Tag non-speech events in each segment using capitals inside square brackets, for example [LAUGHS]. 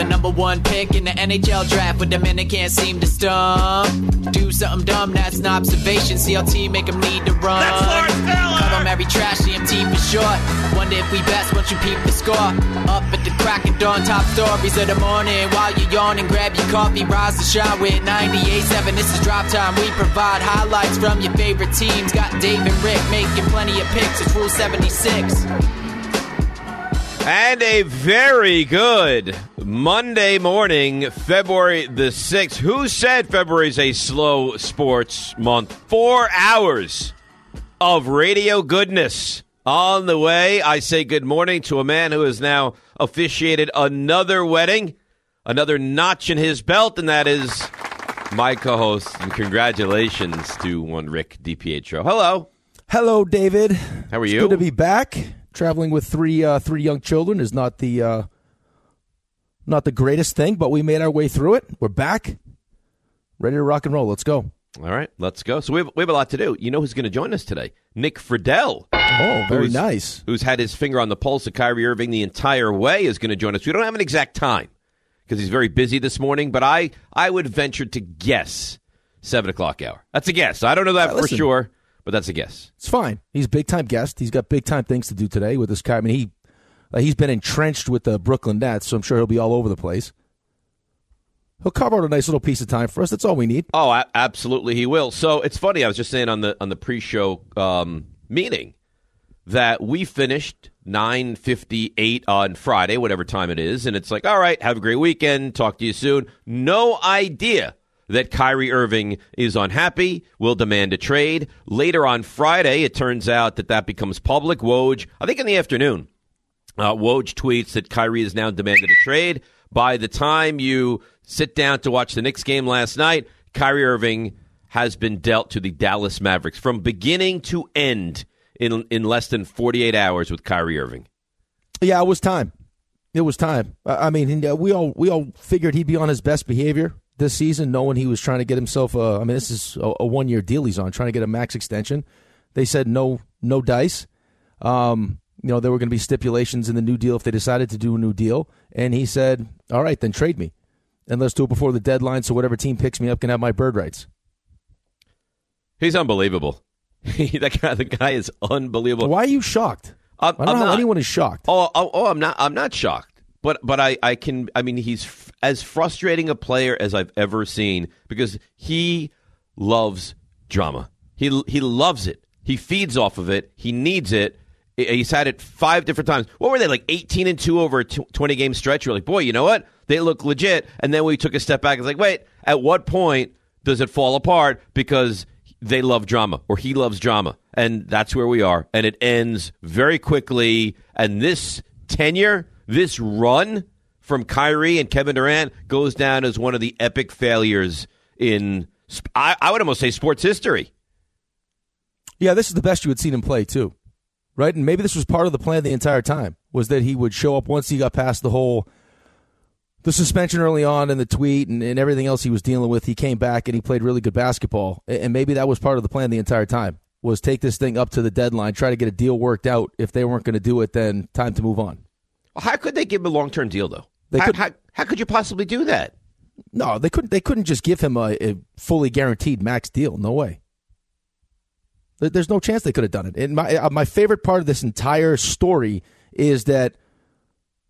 The number one pick in the NHL draft, but the minute can't seem to stump. Do something dumb, that's an observation. CLT make them need to run. That's Lawrence Call them every trash, CMT for short. Wonder if we best once you peep the score. Up at the crack of dawn, top stories of the morning. While you yawn and grab your coffee, rise to shine with 98.7. This is drop time. We provide highlights from your favorite teams. Got Dave and Rick making plenty of picks. It's Rule 76. And a very good Monday morning, February the 6th. Who said February is a slow sports month? Four hours of radio goodness on the way. I say good morning to a man who has now officiated another wedding, another notch in his belt, and that is my co host. And congratulations to one Rick DiPietro. Hello. Hello, David. How are It's you? Good to be back. Traveling with three uh, three young children is not the uh, not the greatest thing, but we made our way through it. We're back, ready to rock and roll. Let's go. All right, let's go. So we have, we have a lot to do. You know who's going to join us today? Nick Friedell. Oh, very nice. Who's had his finger on the pulse of Kyrie Irving the entire way is going to join us. We don't have an exact time because he's very busy this morning, but I, I would venture to guess 7 o'clock hour. That's a guess. I don't know that Uh, for listen. sure, but that's a guess. It's fine. He's a big time guest. He's got big time things to do today with this guy. I mean, he uh, he's been entrenched with the Brooklyn Nets, so I'm sure he'll be all over the place. He'll carve out a nice little piece of time for us. That's all we need. Oh, absolutely, he will. So it's funny. I was just saying on the on the pre-show um, meeting that we finished nine fifty eight on Friday, whatever time it is, and it's like, all right, have a great weekend. Talk to you soon. No idea that Kyrie Irving is unhappy, will demand a trade. Later on Friday, it turns out that that becomes public. Woj, I think in the afternoon, uh, Woj tweets that Kyrie has now demanded a trade. By the time you sit down to watch the Knicks game last night, Kyrie Irving has been dealt to the Dallas Mavericks from beginning to end in in less than 48 hours with Kyrie Irving. Yeah, it was time. It was time. I mean, we all we all figured he'd be on his best behavior this season, knowing he was trying to get himself. A, I mean, this is a, a one year deal he's on, trying to get a max extension. They said no, no dice. Um, you know, there were going to be stipulations in the new deal if they decided to do a new deal, and he said, "All right, then trade me, and let's do it before the deadline, so whatever team picks me up can have my bird rights." He's unbelievable. [LAUGHS] that guy, the guy is unbelievable. Why are you shocked? I'm, I don't I'm know how anyone is shocked. Oh, oh, oh, I'm not. I'm not shocked. But but I, I can. I mean, he's f- as frustrating a player as I've ever seen because he loves drama. He he loves it. He feeds off of it. He needs it. He's had it five different times. What were they like? Eighteen and two over a twenty game stretch. You're like, boy, you know what? They look legit. And then we took a step back. It's like, wait, at what point does it fall apart because they love drama or he loves drama? And that's where we are. And it ends very quickly. And this tenure, this run from Kyrie and Kevin Durant goes down as one of the epic failures in, I, I would almost say, sports history. Yeah, this is the best you had seen him play too, right? And maybe this was part of the plan the entire time was that he would show up once he got past the whole the suspension early on and the tweet and, and everything else he was dealing with. He came back and he played really good basketball, and maybe that was part of the plan the entire time was take this thing up to the deadline, try to get a deal worked out. If they weren't going to do it, then time to move on. How could they give him a long term deal, though? They how, could- how, how could you possibly do that? No, they couldn't. They couldn't just give him a, a fully guaranteed max deal. No way. There- There's no chance they could have done it. And my uh, my favorite part of this entire story is that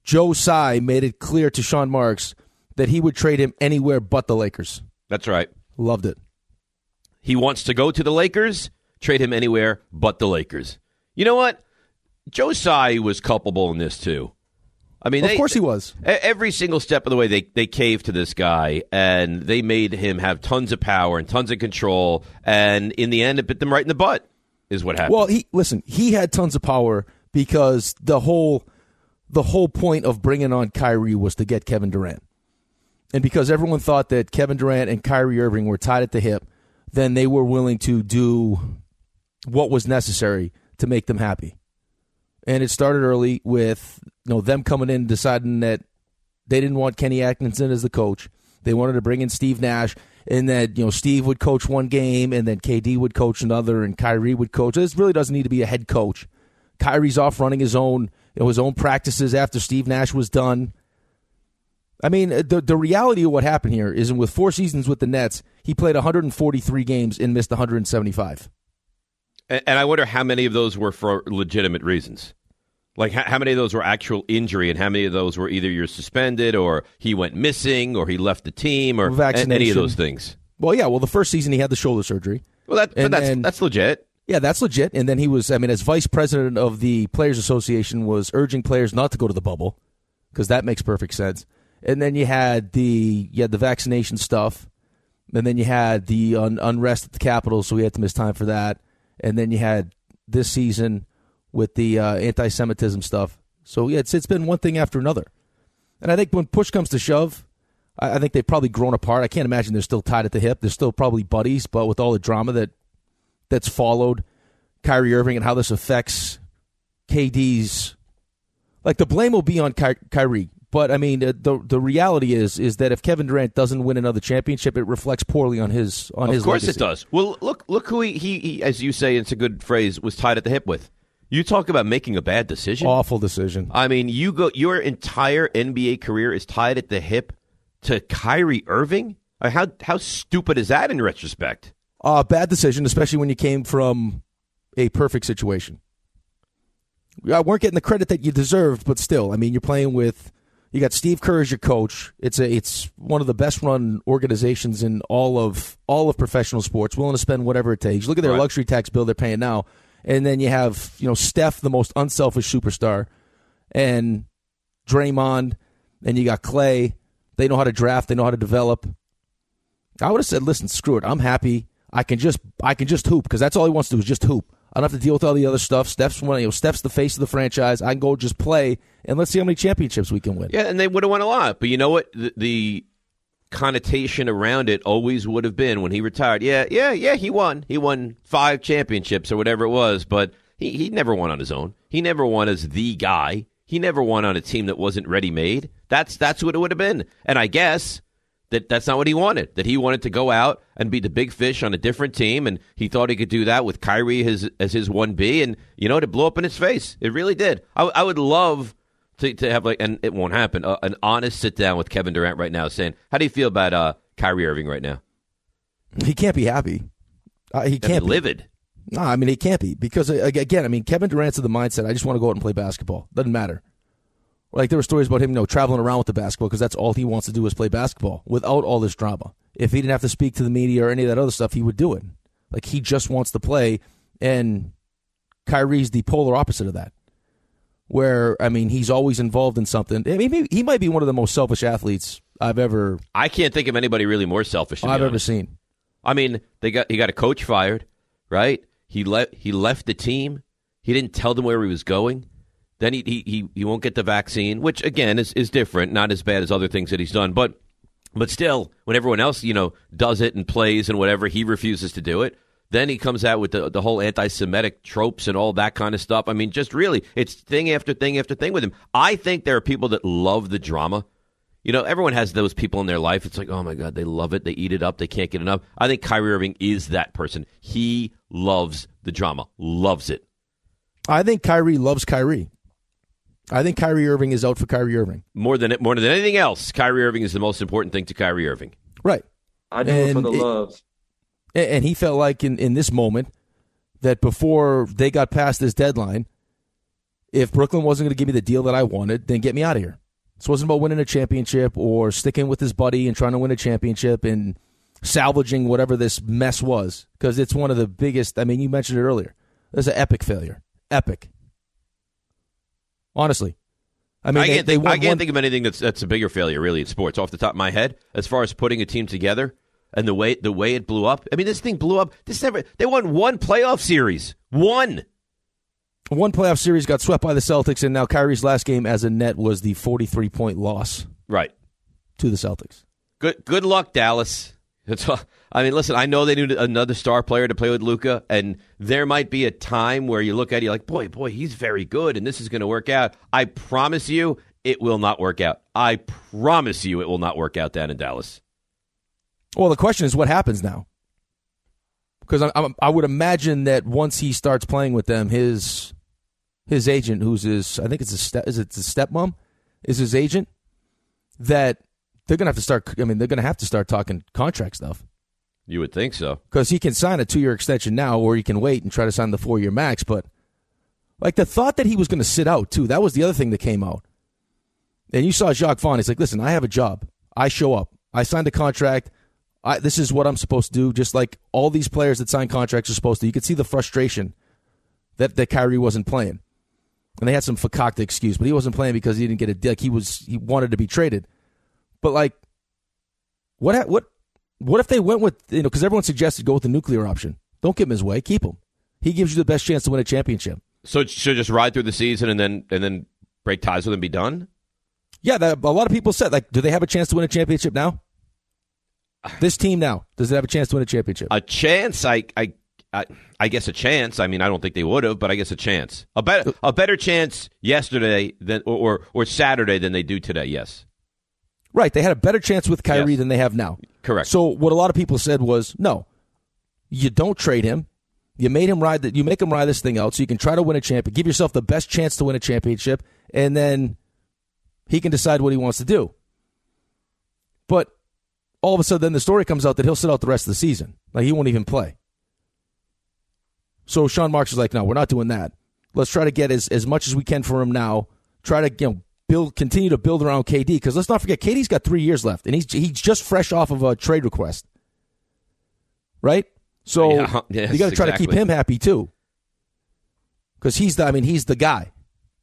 Joe Tsai made it clear to Sean Marks that he would trade him anywhere but the Lakers. That's right. Loved it. He wants to go to the Lakers, trade him anywhere but the Lakers. You know what? Joe Tsai was culpable in this, too. I mean, Of they- course he was. Every single step of the way, they, they caved to this guy and they made him have tons of power and tons of control. And in the end, it bit them right in the butt, is what happened. Well, he listen. He had tons of power because the whole the whole point of bringing on Kyrie was to get Kevin Durant, and because everyone thought that Kevin Durant and Kyrie Irving were tied at the hip, then they were willing to do what was necessary to make them happy. And it started early with you know them coming in deciding that they didn't want Kenny Atkinson as the coach. They wanted to bring in Steve Nash, and that you know Steve would coach one game, and then KD would coach another, and Kyrie would coach. This really doesn't need to be a head coach. Kyrie's off running his own you know, his own practices after Steve Nash was done. I mean, uh, the the reality of what happened here is, with four seasons with the Nets, he played 143 games and missed 175. And, and I wonder how many of those were for legitimate reasons. Like how, how, many of those were actual injury, and how many of those were either you're suspended, or he went missing, or he left the team, or any of those things. Well, yeah. Well, the first season he had the shoulder surgery. Well, that, and, that's and, that's legit. Yeah, that's legit. And then he was, I mean, as vice president of the Players Association, was urging players not to go to the bubble because that makes perfect sense. And then you had the you had the vaccination stuff, and then you had the un- unrest at the Capitol, so we had to miss time for that. And then you had this season with the uh, anti-Semitism stuff. So yeah, it's it's been one thing after another. And I think when push comes to shove, I, I think they've probably grown apart. I can't imagine they're still tied at the hip. They're still probably buddies, but with all the drama that that's followed Kyrie Irving and how this affects KD's, like the blame will be on Ky- Kyrie. But I mean, the the reality is is that if Kevin Durant doesn't win another championship, it reflects poorly on his on of his. Of course, legacy. it does. Well, look look who he, he, he, as you say, it's a good phrase, was tied at the hip with. You talk about making a bad decision. Awful decision. I mean, you go your entire NBA career is tied at the hip to Kyrie Irving. How how stupid is that in retrospect? Uh, bad decision, especially when you came from a perfect situation. I weren't getting the credit that you deserved, but still, I mean, you're playing with you got Steve Kerr as your coach. It's a it's one of the best run organizations in all of all of professional sports. Willing to spend whatever it takes. Look at their right. luxury tax bill they're paying now, and then you have you know Steph, the most unselfish superstar, and Draymond, and you got Clay. They know how to draft. They know how to develop. I would have said, listen, screw it. I'm happy. I can just I can just hoop because that's all he wants to do is just hoop. I don't have to deal with all the other stuff. Steph's one, you know, Steph's the face of the franchise. I can go just play and let's see how many championships we can win. Yeah, and they would have won a lot. But you know what? The, the connotation around it always would have been when he retired. Yeah, yeah, yeah. He won. He won five championships or whatever it was. But he he never won on his own. He never won as the guy. He never won on a team that wasn't ready made. That's that's what it would have been. And I guess that that's not what he wanted. That he wanted to go out and be the big fish on a different team, and he thought he could do that with Kyrie as as his one B, and you know it blew up in his face. It really did. I, I would love to to have like, and it won't happen. Uh, an honest sit down with Kevin Durant right now, saying, "How do you feel about uh, Kyrie Irving right now?" He can't be happy. Uh, he can't be livid. No, I mean he can't be because uh, again, I mean Kevin Durant's of the mindset. I just want to go out and play basketball. Doesn't matter. Like there were stories about him, you know, traveling around with the basketball because that's all he wants to do is play basketball without all this drama. If he didn't have to speak to the media or any of that other stuff, he would do it. Like he just wants to play, and Kyrie's the polar opposite of that. Where I mean, he's always involved in something. I mean, he might be one of the most selfish athletes I've ever. I can't think of anybody really more selfish. I've ever seen. I mean, they got he got a coach fired, right? He left he left the team. He didn't tell them where he was going. Then he, he, he, won't get the vaccine, which again is, is different, not as bad as other things that he's done. But but still, when everyone else, you know, does it and plays and whatever, he refuses to do it. Then he comes out with the, the whole anti Semitic tropes and all that kind of stuff. I mean, just really, it's thing after thing after thing with him. I think there are people that love the drama. You know, everyone has those people in their life. It's like, oh my God, they love it. They eat it up. They can't get enough. I think Kyrie Irving is that person. He loves the drama, loves it. I think Kyrie loves Kyrie. I think Kyrie Irving is out for Kyrie Irving. More than more than anything else, Kyrie Irving is the most important thing to Kyrie Irving. Right. I do and it for the it, love. And he felt like in, in this moment that before they got past this deadline, if Brooklyn wasn't going to give me the deal that I wanted, then get me out of here. This wasn't about winning a championship or sticking with his buddy and trying to win a championship and salvaging whatever this mess was because it's one of the biggest. I mean, you mentioned it earlier. It's an epic failure. Epic. Honestly, I mean, I can't, they, think, they I can't one... think of anything that's that's a bigger failure really in sports off the top of my head as far as putting a team together and the way the way it blew up. I mean, this thing blew up. This never they won one playoff series, one. One playoff series got swept by the Celtics, and now Kyrie's last game as a net was the forty-three point loss. Right to the Celtics. Good good luck, Dallas. I mean, listen, I know they need another star player to play with Luka, and there might be a time where you look at it, you're like, boy, boy, he's very good, and this is going to work out. I promise you, it will not work out. I promise you, it will not work out down in Dallas. Well, the question is, what happens now? Because I, I, I would imagine that once he starts playing with them, his his agent, who's his, I think it's a step, is it the stepmom, is his agent, that they're gonna have to start. I mean, they're gonna have to start talking contract stuff. You would think so, because he can sign a two year extension now, or he can wait and try to sign the four year max. But like the thought that he was going to sit out too, that was the other thing that came out. And you saw Jacque Vaughn. He's like, "Listen, I have a job. I show up. I signed a contract. I, this is what I'm supposed to do. Just like all these players that sign contracts are supposed to. You could see the frustration that that Kyrie wasn't playing, and they had some fakakta excuse, but he wasn't playing because he didn't get a dick. He was he wanted to be traded. But like, what what what if they went with you know? Because everyone suggested go with the nuclear option. Don't give him his way. Keep him. He gives you the best chance to win a championship. So should just ride through the season and then and then break ties with him, be done. Yeah, that, a lot of people said like, do they have a chance to win a championship now? [SIGHS] This team now does it have a chance to win a championship? A chance, I, I, I, I guess a chance. I mean, I don't think they would have, but I guess a chance. A better, a better chance yesterday than or, or, or Saturday than they do today. Yes. Right. They had a better chance with Kyrie Yes. than they have now. Correct. So what a lot of people said was, no, you don't trade him. You made him ride that. You make him ride this thing out so you can try to win a champion. Give yourself the best chance to win a championship, and then he can decide what he wants to do. But all of a sudden, then the story comes out that he'll sit out the rest of the season. Like he won't even play. So Sean Marks is like, no, we're not doing that. Let's try to get as, as much as we can for him now. Try to you know build continue to build around KD because let's not forget KD's got three years left and he's he's just fresh off of a trade request, right? So Yeah, uh-huh. [LAUGHS] yes, you got to try to keep him happy too, because he's the I mean he's the guy.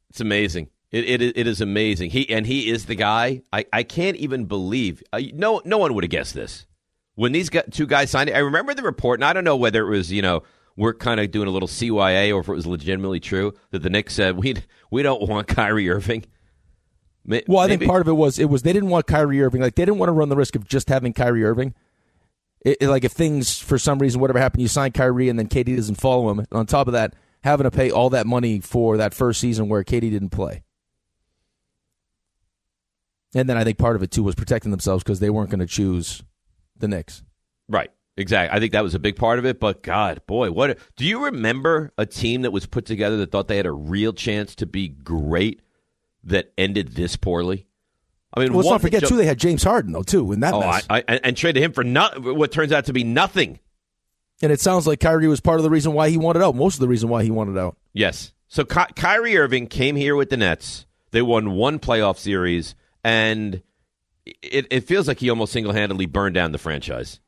It's amazing. It, it it is amazing. He and he is the guy. I, I can't even believe. I, no no one would have guessed this when these two guys signed. I remember the report, and I don't know whether it was you know we're kind of doing a little CYA or if it was legitimately true that the Knicks said we we don't want Kyrie Irving. May- Well, I maybe- think part of it was it was they didn't want Kyrie Irving. Like they didn't want to run the risk of just having Kyrie Irving. It, it- like if things for some reason whatever happened, you sign Kyrie and then KD doesn't follow him. And On top of that, having to pay all that money for that first season where KD didn't play. And then I think part of it too was protecting themselves because they weren't going to choose the Knicks. Right. Exactly. I think that was a big part of it. But God, boy, what do you remember a team that was put together that thought they had a real chance to be great that ended this poorly? I mean, Well, let's not forget too they had James Harden though too in that Oh, mess. I, and, and traded him for not, what turns out to be nothing. and it sounds like Kyrie was part of the reason why he wanted out. Most of the reason why he wanted out. Yes. So Ky- Kyrie Irving came here with the Nets. They won one playoff series, and it, it feels like he almost single handedly burned down the franchise.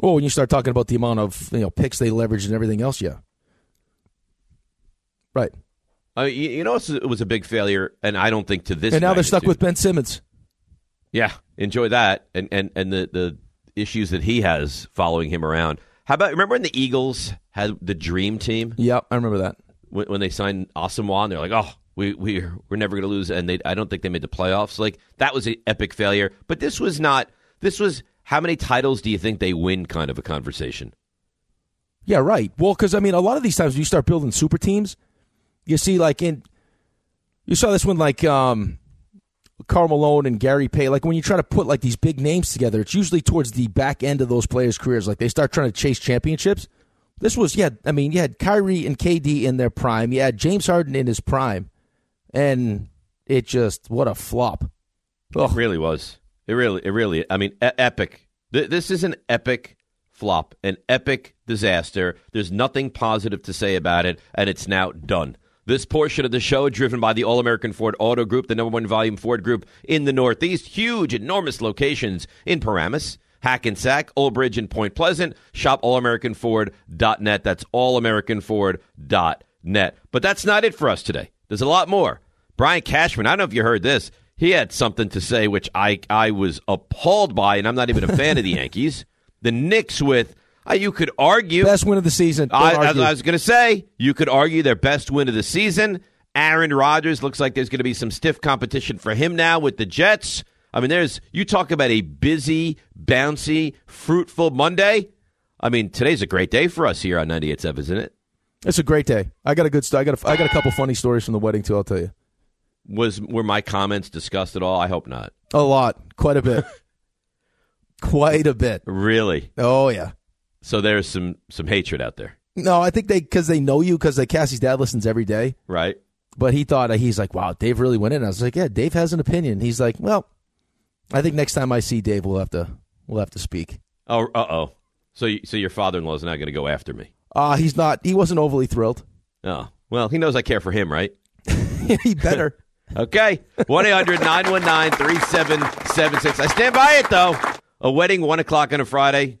Well, when you start talking about the amount of you know picks they leveraged and everything else, yeah, right. Uh, you, you know, it was a big failure, and I don't think to this. and now they're stuck with Ben Simmons. Yeah, enjoy that, and and and the the issues that he has following him around. How about remember when the Eagles had the Dream Team Yep, I remember that. when, when they signed Asomugha, and they're like, oh. We we we're never going to lose, and they I don't think they made the playoffs. Like that was an epic failure. But this was not. This was how many titles do you think they win? Kind of a conversation. Yeah, right. Well, because I mean, a lot of these times when you start building super teams, you see like in you saw this one like um Karl Malone and Gary Pay. Like when you try to put like these big names together, it's usually towards the back end of those players' careers. Like they start trying to chase championships. This was yeah. I mean, you had Kyrie and KD in their prime. You had James Harden in his prime, and it just what a flop. It really was. It really, it really. I mean, e- epic. Th- this is an epic flop, an epic disaster. There's nothing positive to say about it, and it's now done. This portion of the show, driven by the All American Ford Auto Group, the number one volume Ford group in the Northeast, huge, enormous locations in Paramus, Hackensack, Old Bridge, and Point Pleasant. Shop allamericanford.net. That's allamericanford.net. But that's not it for us today. There's a lot more. Brian Cashman, I don't know if you heard this. He had something to say which I I was appalled by, and I'm not even a fan of the [LAUGHS] Yankees. The Knicks with uh, you could argue Best win of the season. I, I. I was going to say you could argue their best win of the season. Aaron Rodgers looks like there's going to be some stiff competition for him now with the Jets. I mean, there's you talk about a busy, bouncy, fruitful Monday. I mean, today's a great day for us here on 98.7, isn't it? It's a great day. I got a good. I got. A, I got a couple funny stories from the wedding too. I'll tell you. Was were my comments discussed at all? I hope not. A lot, quite a bit, [LAUGHS] quite a bit. Really? Oh yeah. So there's some some hatred out there, No, I think they because they know you because like Cassie's dad listens every day. right? But he thought he's like, wow, Dave really went in. I was like, yeah, Dave has an opinion. He's like, well, I think next time I see Dave, we'll have to we'll have to speak. Oh, uh oh. So so your father-in-law is not going to go after me. Uh he's not. He wasn't overly thrilled. Oh, well, he knows I care for him, right? [LAUGHS] he better. [LAUGHS] Okay. 1 800 919 3776. I stand by it, though. A wedding, 1 o'clock on a Friday,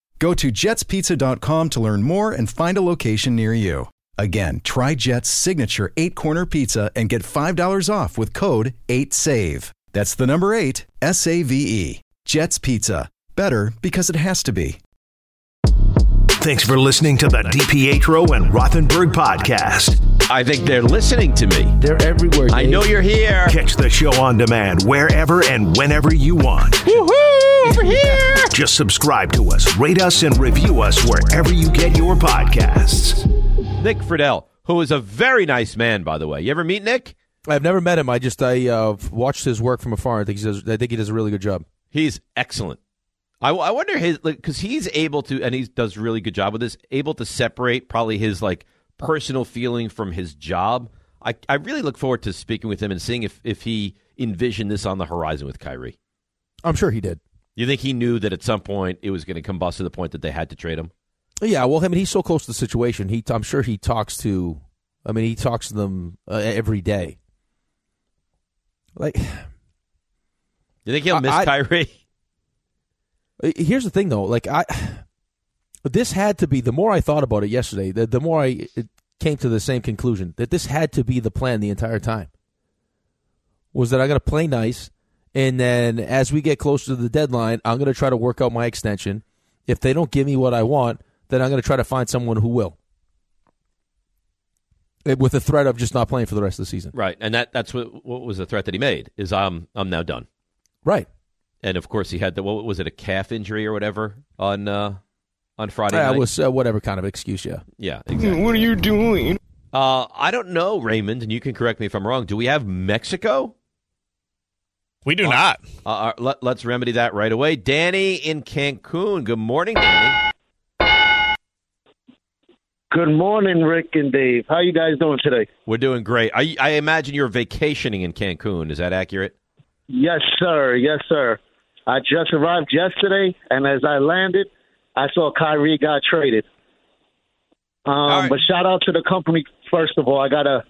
Go to jetspizza.com to learn more and find a location near you. Again, try Jet's signature eight corner pizza and get $5 off with code 8SAVE. That's the number eight, S A V E. Jet's Pizza. Better because it has to be. Thanks for listening to the DiPietro and Rothenberg podcast. I think they're listening to me. They're everywhere. I know you're here. Catch the show on demand wherever and whenever you want. Woohoo! Over here! Just subscribe to us, rate us, and review us wherever you get your podcasts. Nick Friedell, who is a very nice man, by the way. You ever meet Nick? I've never met him. I just I uh, watched his work from afar. I think he does. I think he does a really good job. He's excellent. I, I wonder his because he's able to, and he does a really good job with this. Able to separate probably his like personal feeling from his job. I, I really look forward to speaking with him and seeing if if he envisioned this on the horizon with Kyrie. I'm sure he did. You think he knew that at some point it was going to combust to the point that they had to trade him? Yeah, well, I mean, he's so close to the situation. He, I'm sure he talks to. I mean, he talks to them uh, every day. Like, [SIGHS] You think he'll miss I- Kyrie? here's the thing, though. Like, I, this had to be. The more I thought about it yesterday, the, the more I it came to the same conclusion that this had to be the plan the entire time. Was that I got to play nice, and then as we get closer to the deadline, I'm going to try to work out my extension. If they don't give me what I want, then I'm going to try to find someone who will. Eh, With the threat of just not playing for the rest of the season. Right, and that that's what what was the threat that he made is I'm I'm now done. Right. And of course he had the what was it a calf injury or whatever on uh, on Friday Yeah, night. it was uh, whatever kind of excuse, yeah. yeah, exactly. What are you doing? Uh, I don't know, Raymond, and you can correct me if I'm wrong. Do we have Mexico? We do not. Uh, uh, let, let's remedy that right away. Danny in Cancun. Good morning, Danny. Good morning, Rick and Dave. How you guys doing today? We're doing great. I, I imagine you're vacationing in Cancun. Is that accurate? Yes, sir. Yes, sir. I just arrived yesterday, and as I landed, I saw Kyrie got traded. Um, right. But shout out to the company first of all. I gotta,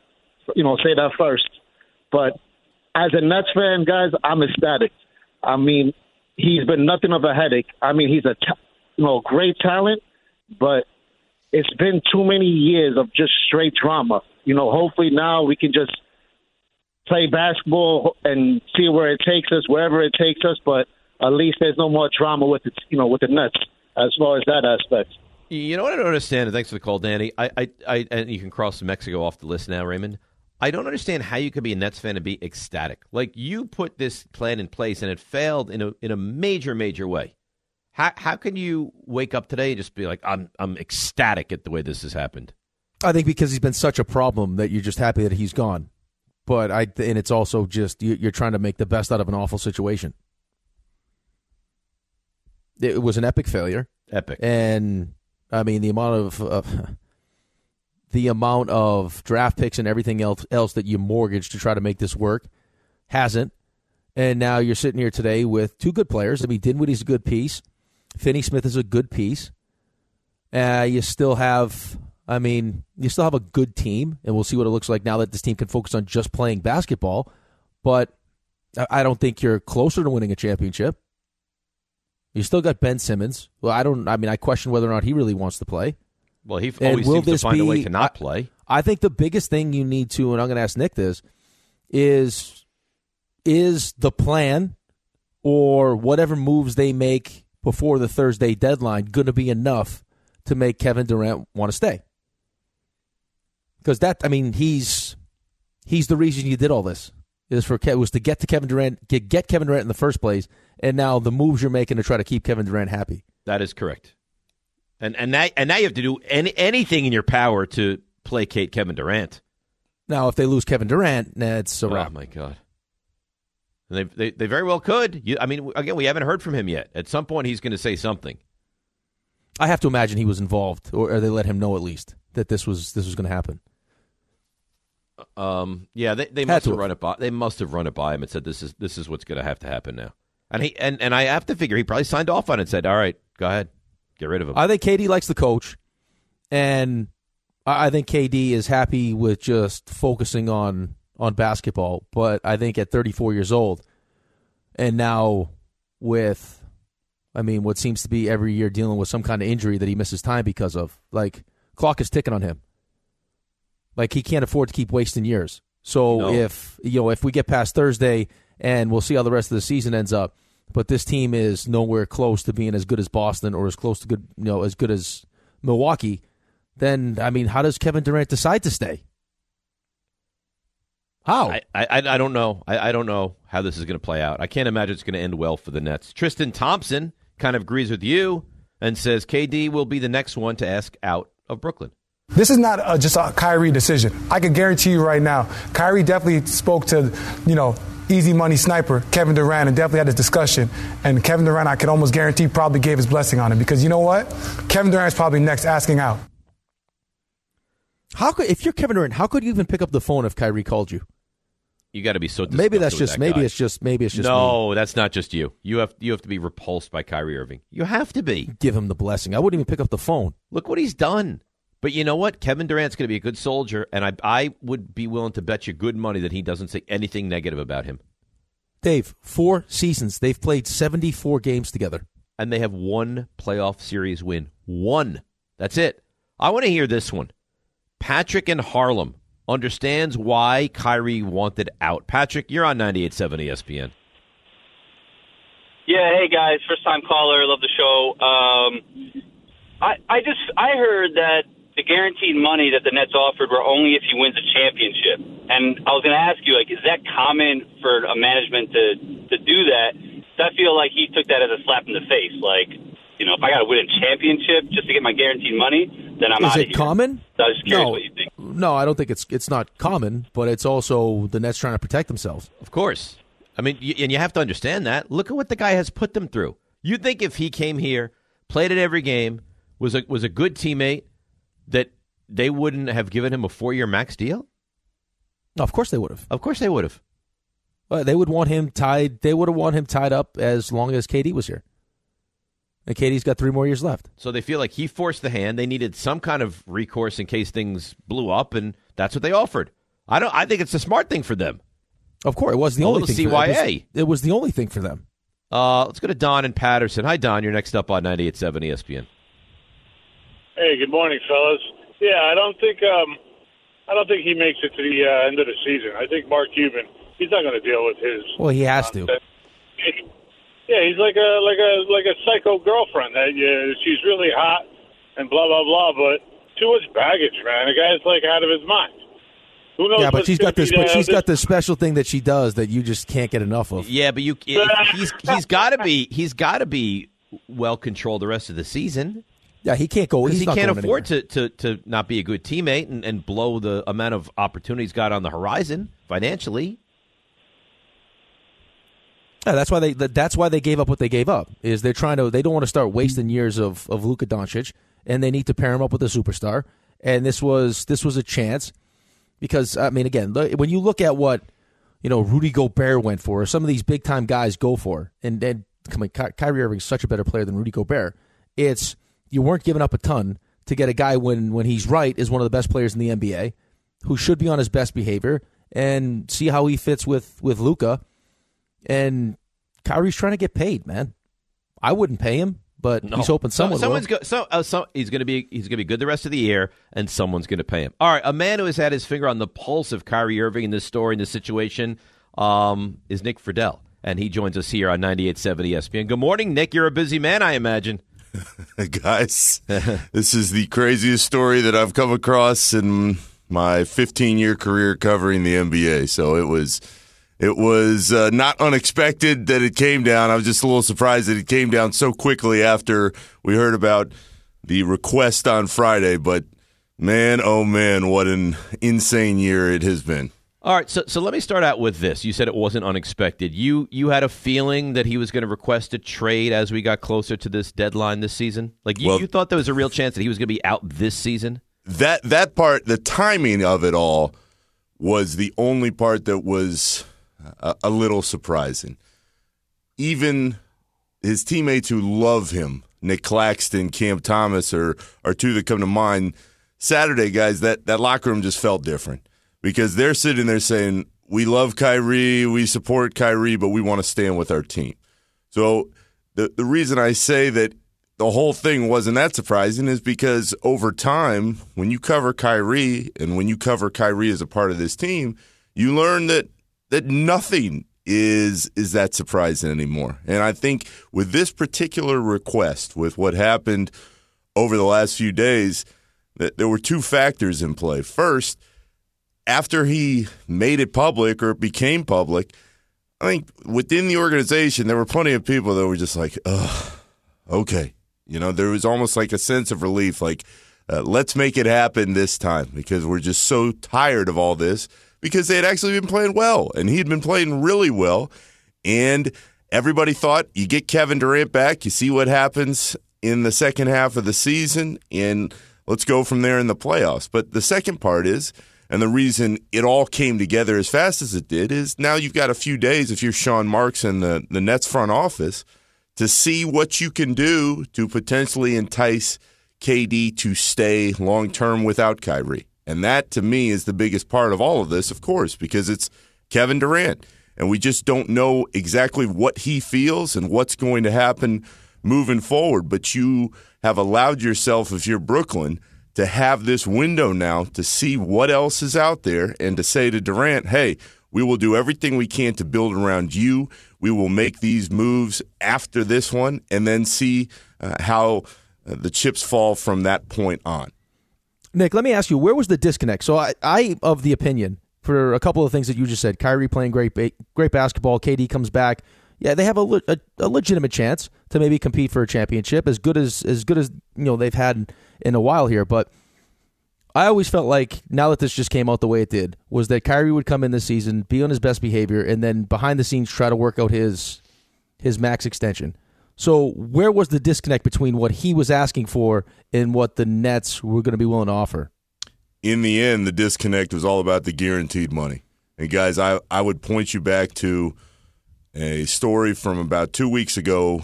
you know, say that first. But as a Nets fan, guys, I'm ecstatic. I mean, he's been nothing of a headache. I mean, he's a you know great talent, but it's been too many years of just straight drama. You know, hopefully now we can just play basketball and see where it takes us, wherever it takes us. But at least there's no more drama with it, you know, with the Nets as far as that aspect. You know what I don't understand, and thanks for the call, Danny. I, I, I, and you can cross Mexico off the list now, Raymond. I don't understand how you could be a Nets fan and be ecstatic. Like you put this plan in place and it failed in a in a major, major way. How how can you wake up today and just be like, I'm I'm ecstatic at the way this has happened? I think because he's been such a problem that you're just happy that he's gone. But I and it's also just you- you're trying to make the best out of an awful situation. it was an epic failure. Epic. And I mean the amount of uh, [LAUGHS] the amount of draft picks and everything else else that you mortgaged to try to make this work hasn't. And now you're sitting here today with two good players. I mean, Dinwiddie's a good piece. Finney Smith is a good piece. Uh, you still have, I mean, you still have a good team, and we'll see what it looks like now that this team can focus on just playing basketball. But I don't think you're closer to winning a championship. You still got Ben Simmons. Well, I don't. I mean, I question whether or not he really wants to play. Well, he always seems to find be, a way to not play. I think the biggest thing you need to, and I'm going to ask Nick this, is is the plan or whatever moves they make before the Thursday deadline going to be enough to make Kevin Durant want to stay? Because that, I mean, he's he's the reason you did all this. Is for was to get to Kevin Durant, get, get Kevin Durant in the first place, and now the moves you're making to try to keep Kevin Durant happy. That is correct. And and now and now you have to do any, anything in your power to placate Kevin Durant. Now, if they lose Kevin Durant, that's a Oh my god. And they, they they very well could. You, I mean, again, we haven't heard from him yet. At some point, he's going to say something. I have to imagine he was involved, or, or they let him know at least that this was this was going to happen. Um, yeah, they, they must have have. run it by. They must have run it by him and said, "This is this is what's going to have to happen now." And he and, and I have to figure he probably signed off on it and said, "All right, go ahead, get rid of him." I think KD likes the coach, and I think KD is happy with just focusing on on basketball. But I think at 34 years old, and now with, I mean, what seems to be every year dealing with some kind of injury that he misses time because of, like clock is ticking on him. Like he can't afford to keep wasting years. So No. if you know if we get past Thursday and we'll see how the rest of the season ends up, but this team is nowhere close to being as good as Boston or as close to good you know as good as Milwaukee, then I mean, how does Kevin Durant decide to stay? How? I, I I don't know. I, I don't know how this is going to play out. I can't imagine it's going to end well for the Nets. Tristan Thompson kind of agrees with you and says KD will be the next one to ask out of Brooklyn. This is not uh just a Kyrie decision. I can guarantee you right now, Kyrie definitely spoke to, you know, easy money sniper Kevin Durant and definitely had this discussion. And Kevin Durant, I can almost guarantee, probably gave his blessing on it because you know what? Kevin Durant's probably next asking out. How could if you're Kevin Durant, how could you even pick up the phone if Kyrie called you? You got to be so. Maybe that's just that maybe guy. it's just maybe it's just no, that's not just you. You have you have to be repulsed by Kyrie Irving. You have to be. Give him the blessing. I wouldn't even pick up the phone. Look what he's done. But you know what? Kevin Durant's going to be a good soldier, and I I would be willing to bet you good money that he doesn't say anything negative about him. Dave, four seasons. They've played 74 games together. And they have one playoff series win. One. That's it. I want to hear this one. Patrick in Harlem understands why Kyrie wanted out. Patrick, you're on 98.7 ESPN. Yeah, hey guys, first time caller, love the show. Um, I I just I heard that the guaranteed money that the Nets offered were only if he wins a championship, and I was going to ask you like, is that common for a management to to do that? So I feel like he took that as a slap in the face, like. You know, if I got to win a championship just to get my guaranteed money, then I'm Is out of here. Is it here. common? So I was just curious No. what you think. No, I don't think it's it's not common, but it's also the Nets trying to protect themselves. Of course. I mean, y- and you have to understand that. Look at what the guy has put them through. You'd think if he came here, played at every game, was a was a good teammate, that they wouldn't have given him a four year max deal. No, of course they would have. Of course they would have. Uh, they would want him tied. They would have want him tied up as long as KD was here. And KD's got three more years left. So they feel like he forced the hand. They needed some kind of recourse in case things blew up, and that's what they offered. I don't. I think it's a smart thing for them. Of course, it was the A only thing. For, it, was, CYA. it was the only thing for them. Uh, let's go to Don and Patterson. Hi, Don. You're next up on 98.7 ESPN. Hey, good morning, fellas. Yeah, I don't think um, I don't think he makes it to the uh, end of the season. I think Mark Cuban, he's not going to deal with his. Well, he has to. Yeah, he's like a like a like a psycho girlfriend that uh, she's really hot and blah blah blah, but too much baggage, man. The guy's like out of his mind. Who knows? Yeah, but what's she's got this. But she's got this special thing that she does that you just can't get enough of. Yeah, but you he's he's got to be he's got to be well controlled the rest of the season. Yeah, he can't go. He's he can't afford to, to, to not be a good teammate and, and blow the amount of opportunities got on the horizon financially. Yeah, that's why they that's why they gave up what they gave up. Is they're trying to they don't want to start wasting years of of Luka Doncic, and they need to pair him up with a superstar. And this was this was a chance because I mean, again, when you look at what you know Rudy Gobert went for, or some of these big time guys go for, and then come on, Ky- Kyrie Irving's such a better player than Rudy Gobert. It's you weren't giving up a ton to get a guy when when he's right is one of the best players in the NBA, who should be on his best behavior, and see how he fits with with Luka. And Kyrie's trying to get paid, man. I wouldn't pay him, but no. he's hoping someone. So, someone's will. Go, so, uh, so he's going to be he's going to be good the rest of the year, and someone's going to pay him. All right, a man who has had his finger on the pulse of Kyrie Irving in this story, in this situation, um, is Nick Friedell, and he joins us here on 98.7 ESPN. Good morning, Nick. You're a busy man, I imagine. [LAUGHS] Guys, this is the craziest story that I've come across in my 15 year career covering the NBA. So it was it was uh, not unexpected that it came down. I was just a little surprised that it came down so quickly after we heard about the request on Friday. But man, oh man, what an insane year it has been. All right, so so let me start out with this. You said it wasn't unexpected. You you had a feeling that he was going to request a trade as we got closer to this deadline this season. Like you, well, you thought there was a real chance that he was going to be out this season. That that part, the timing of it all, was the only part that was a, a little surprising. Even his teammates who love him, Nick Claxton, Cam Thomas, are, are two that come to mind. Saturday, guys, that, that locker room just felt different because they're sitting there saying, We love Kyrie, we support Kyrie, but we want to stand with our team. So the, the reason I say that the whole thing wasn't that surprising is because over time, when you cover Kyrie and when you cover Kyrie as a part of this team, you learn that that nothing is is that surprising anymore. And I think with this particular request, with what happened over the last few days, that there were two factors in play. First, after he made it public or it became public, I think within the organization there were plenty of people that were just like, "Ugh, okay." You know, there was almost like a sense of relief, like, uh, "Let's make it happen this time," because we're just so tired of all this because they had actually been playing well, and he had been playing really well. And everybody thought you get Kevin Durant back, you see what happens in the second half of the season, and let's go from there in the playoffs. But the second part is, and the reason it all came together as fast as it did is now you've got a few days if you're Sean Marks and the, the Nets front office to see what you can do to potentially entice KD to stay long term without Kyrie. And that to me is the biggest part of all of this, of course, because it's Kevin Durant. And we just don't know exactly what he feels and what's going to happen moving forward. But you have allowed yourself, if you're Brooklyn, to have this window now to see what else is out there and to say to Durant, hey, we will do everything we can to build around you. We will make these moves after this one and then see uh, how uh, the chips fall from that point on. Nick, let me ask you, where was the disconnect? So I, I of the opinion for a couple of things that you just said. Kyrie playing great, great basketball. KD comes back. Yeah, they have a, a, a, legitimate chance to maybe compete for a championship, as good as as good as you know they've had in a while here. But I always felt like now that this just came out the way it did, was that Kyrie would come in this season, be on his best behavior, and then behind the scenes try to work out his his max extension. So where was the disconnect between what he was asking for and what the Nets were going to be willing to offer? In the end, the disconnect was all about the guaranteed money. And guys, I, I would point you back to a story from about two weeks ago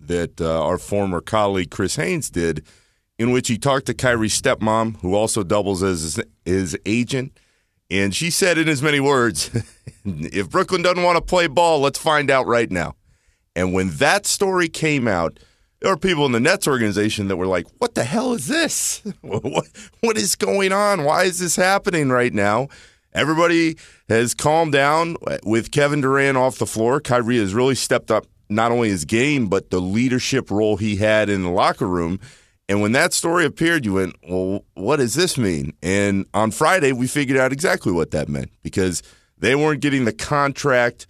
that uh, our former colleague Chris Haynes did, in which he talked to Kyrie's stepmom, who also doubles as his, agent. And she said in as many words, [LAUGHS] if Brooklyn doesn't want to play ball, let's find out right now. And when that story came out, there were people in the Nets organization that were like, "What the hell is this? [LAUGHS] what, what is going on? Why is this happening right now?" Everybody has calmed down with Kevin Durant off the floor. Kyrie has really stepped up not only his game but the leadership role he had in the locker room. And when that story appeared, you went, "Well, what does this mean?" And on Friday, we figured out exactly what that meant because they weren't getting the contract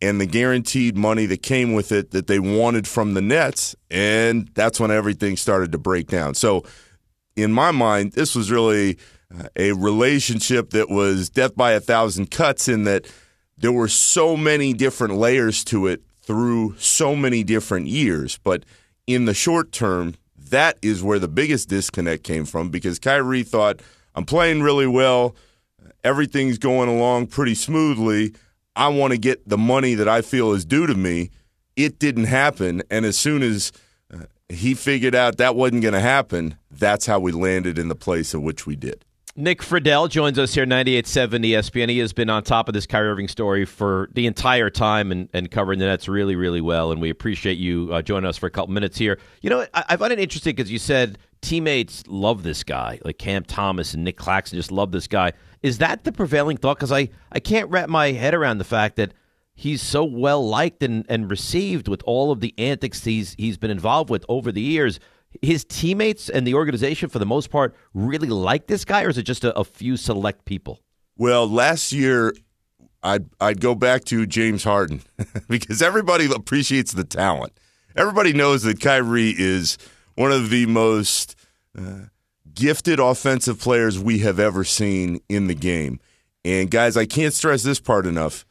and the guaranteed money that came with it that they wanted from the Nets. And that's when everything started to break down. So, in my mind, this was really uh, a relationship that was death by a thousand cuts in that there were so many different layers to it through so many different years. But in the short term, that is where the biggest disconnect came from because Kyrie thought, I'm playing really well. Everything's going along pretty smoothly. I want to get the money that I feel is due to me. It didn't happen. And as soon as uh, he figured out that wasn't going to happen, that's how we landed in the place at which we did. Nick Friedell joins us here, 98.7 ESPN. He has been on top of this Kyrie Irving story for the entire time and, and covering the Nets really, really well. And we appreciate you uh, joining us for a couple minutes here. You know, I, I find it interesting because you said teammates love this guy, like Cam Thomas and Nick Claxton just love this guy. Is that the prevailing thought? Because I, I can't wrap my head around the fact that he's so well liked and, and received with all of the antics he's he's been involved with over the years his teammates and the organization, for the most part, really like this guy, or is it just a, a few select people? Well, last year, I'd, I'd go back to James Harden [LAUGHS] because everybody appreciates the talent. Everybody knows that Kyrie is one of the most uh, gifted offensive players we have ever seen in the game. And guys, I can't stress this part enough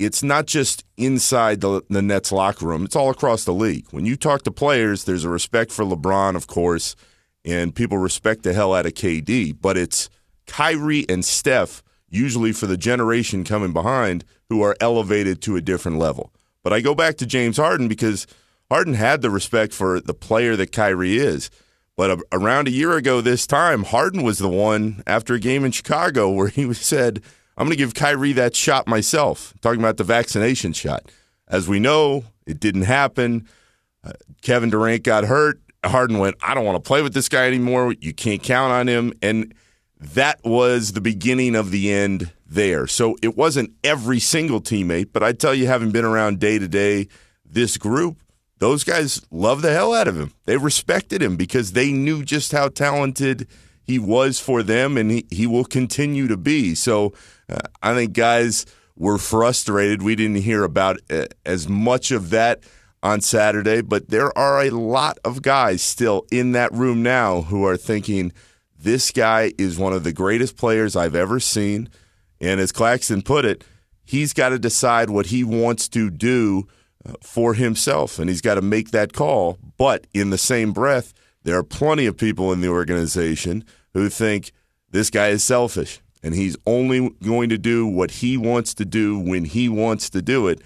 it's not just inside the, the Nets locker room, it's all across the league. When you talk to players, there's a respect for LeBron, of course, and people respect the hell out of KD, but it's Kyrie and Steph, usually for the generation coming behind, who are elevated to a different level. But I go back to James Harden because Harden had the respect for the player that Kyrie is. But around a year ago this time, Harden was the one after a game in Chicago where he [LAUGHS] said, I'm going to give Kyrie that shot myself. talking about the vaccination shot. As we know, it didn't happen. Uh, Kevin Durant got hurt. Harden went, I don't want to play with this guy anymore. You can't count on him. And that was the beginning of the end there. So it wasn't every single teammate, but I tell you, having been around day to day, this group, those guys love the hell out of him. They respected him because they knew just how talented he was for them and he, he will continue to be. So uh, I think guys were frustrated. We didn't hear about uh, as much of that on Saturday, but there are a lot of guys still in that room now who are thinking this guy is one of the greatest players I've ever seen. And as Claxton put it, he's got to decide what he wants to do uh, for himself, and he's got to make that call. But in the same breath, there are plenty of people in the organization who think this guy is selfish and he's only going to do what he wants to do when he wants to do it.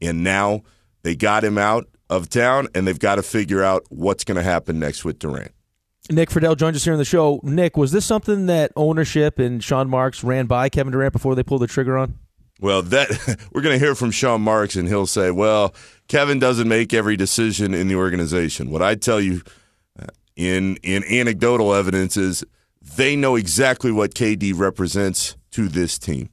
And now they got him out of town and they've got to figure out what's going to happen next with Durant. Nick Friedell joins us here on the show. Nick, was this something that ownership and Sean Marks ran by Kevin Durant before they pulled the trigger on? Well, that [LAUGHS] we're going to hear from Sean Marks, and he'll say, "Well, Kevin doesn't make every decision in the organization." What I tell you uh, in in anecdotal evidence is they know exactly what KD represents to this team.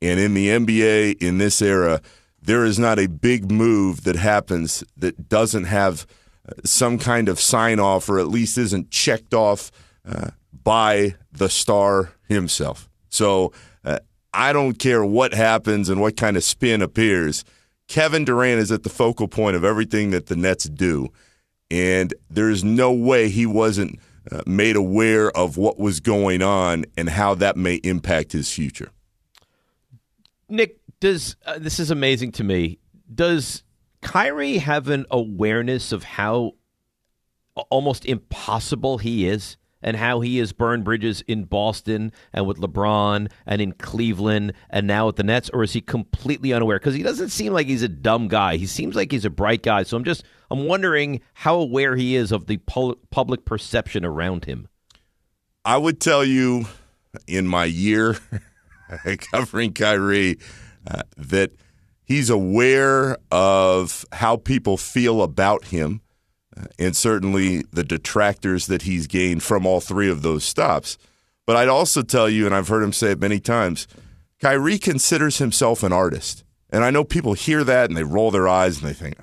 And in the NBA, in this era, there is not a big move that happens that doesn't have uh, some kind of sign off or at least isn't checked off uh, by the star himself. So uh, I don't care what happens and what kind of spin appears. Kevin Durant is at the focal point of everything that the Nets do. And there's no way he wasn't uh, made aware of what was going on and how that may impact his future. Nick, does uh, this is amazing to me? Does Kyrie have an awareness of how almost impossible he is? And how he has burned bridges in Boston and with LeBron and in Cleveland and now with the Nets, or is he completely unaware? Because he doesn't seem like he's a dumb guy. He seems like he's a bright guy. So I'm just I'm wondering how aware he is of the public perception around him. I would tell you, in my year [LAUGHS] covering Kyrie, uh, that he's aware of how people feel about him and certainly the detractors that he's gained from all three of those stops. But I'd also tell you, and I've heard him say it many times, Kyrie considers himself an artist. And I know people hear that and they roll their eyes and they think,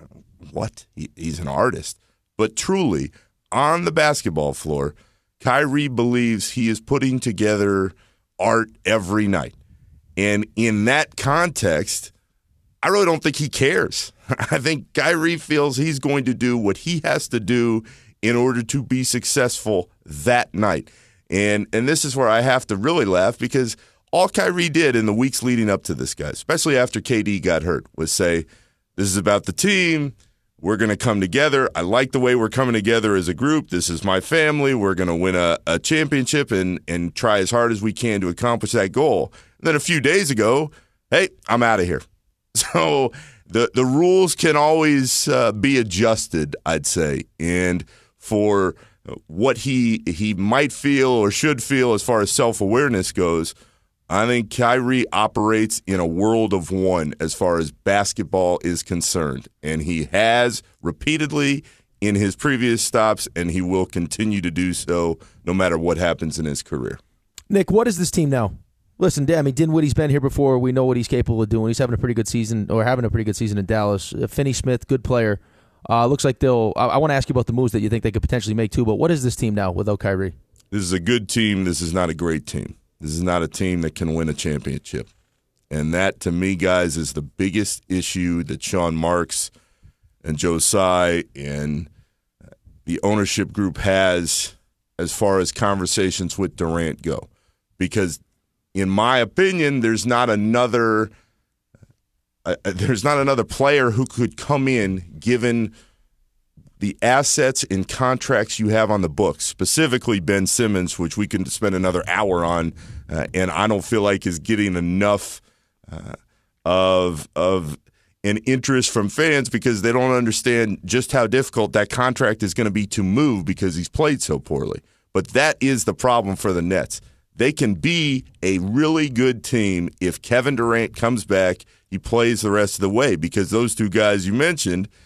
what? He, he's an artist. But truly, on the basketball floor, Kyrie believes he is putting together art every night. And in that context, I really don't think he cares. [LAUGHS] I think Kyrie feels he's going to do what he has to do in order to be successful that night. And and this is where I have to really laugh because all Kyrie did in the weeks leading up to this guy, especially after KD got hurt, was say, This is about the team. We're going to come together. I like the way we're coming together as a group. This is my family. We're going to win a, a championship and, and try as hard as we can to accomplish that goal. And then a few days ago, hey, I'm out of here. [LAUGHS] So the, the rules can always uh, be adjusted, I'd say. And for what he he might feel or should feel as far as self awareness goes, I think Kyrie operates in a world of one as far as basketball is concerned. And he has repeatedly in his previous stops, and he will continue to do so no matter what happens in his career. Nick, what is this team now? Listen, I mean, Dinwiddie's been here before. We know what he's capable of doing. He's having a pretty good season, or having a pretty good season in Dallas. Uh, Finney Smith, good player. Uh, looks like they'll. I, I want to ask you about the moves that you think they could potentially make too. But what is this team now without Kyrie? This is a good team. This is not a great team. This is not a team that can win a championship. And that, to me, guys, is the biggest issue that Sean Marks and Joe Tsai and the ownership group has as far as conversations with Durant go. Because, in my opinion, there's not another uh, there's not another player who could come in given the assets and contracts you have on the books, specifically Ben Simmons, which we can spend another hour on, uh, and I don't feel like is getting enough uh, of of an interest from fans because they don't understand just how difficult that contract is going to be to move because he's played so poorly. But that is the problem for the Nets. They can be a really good team if Kevin Durant comes back, he plays the rest of the way because those two guys you mentioned –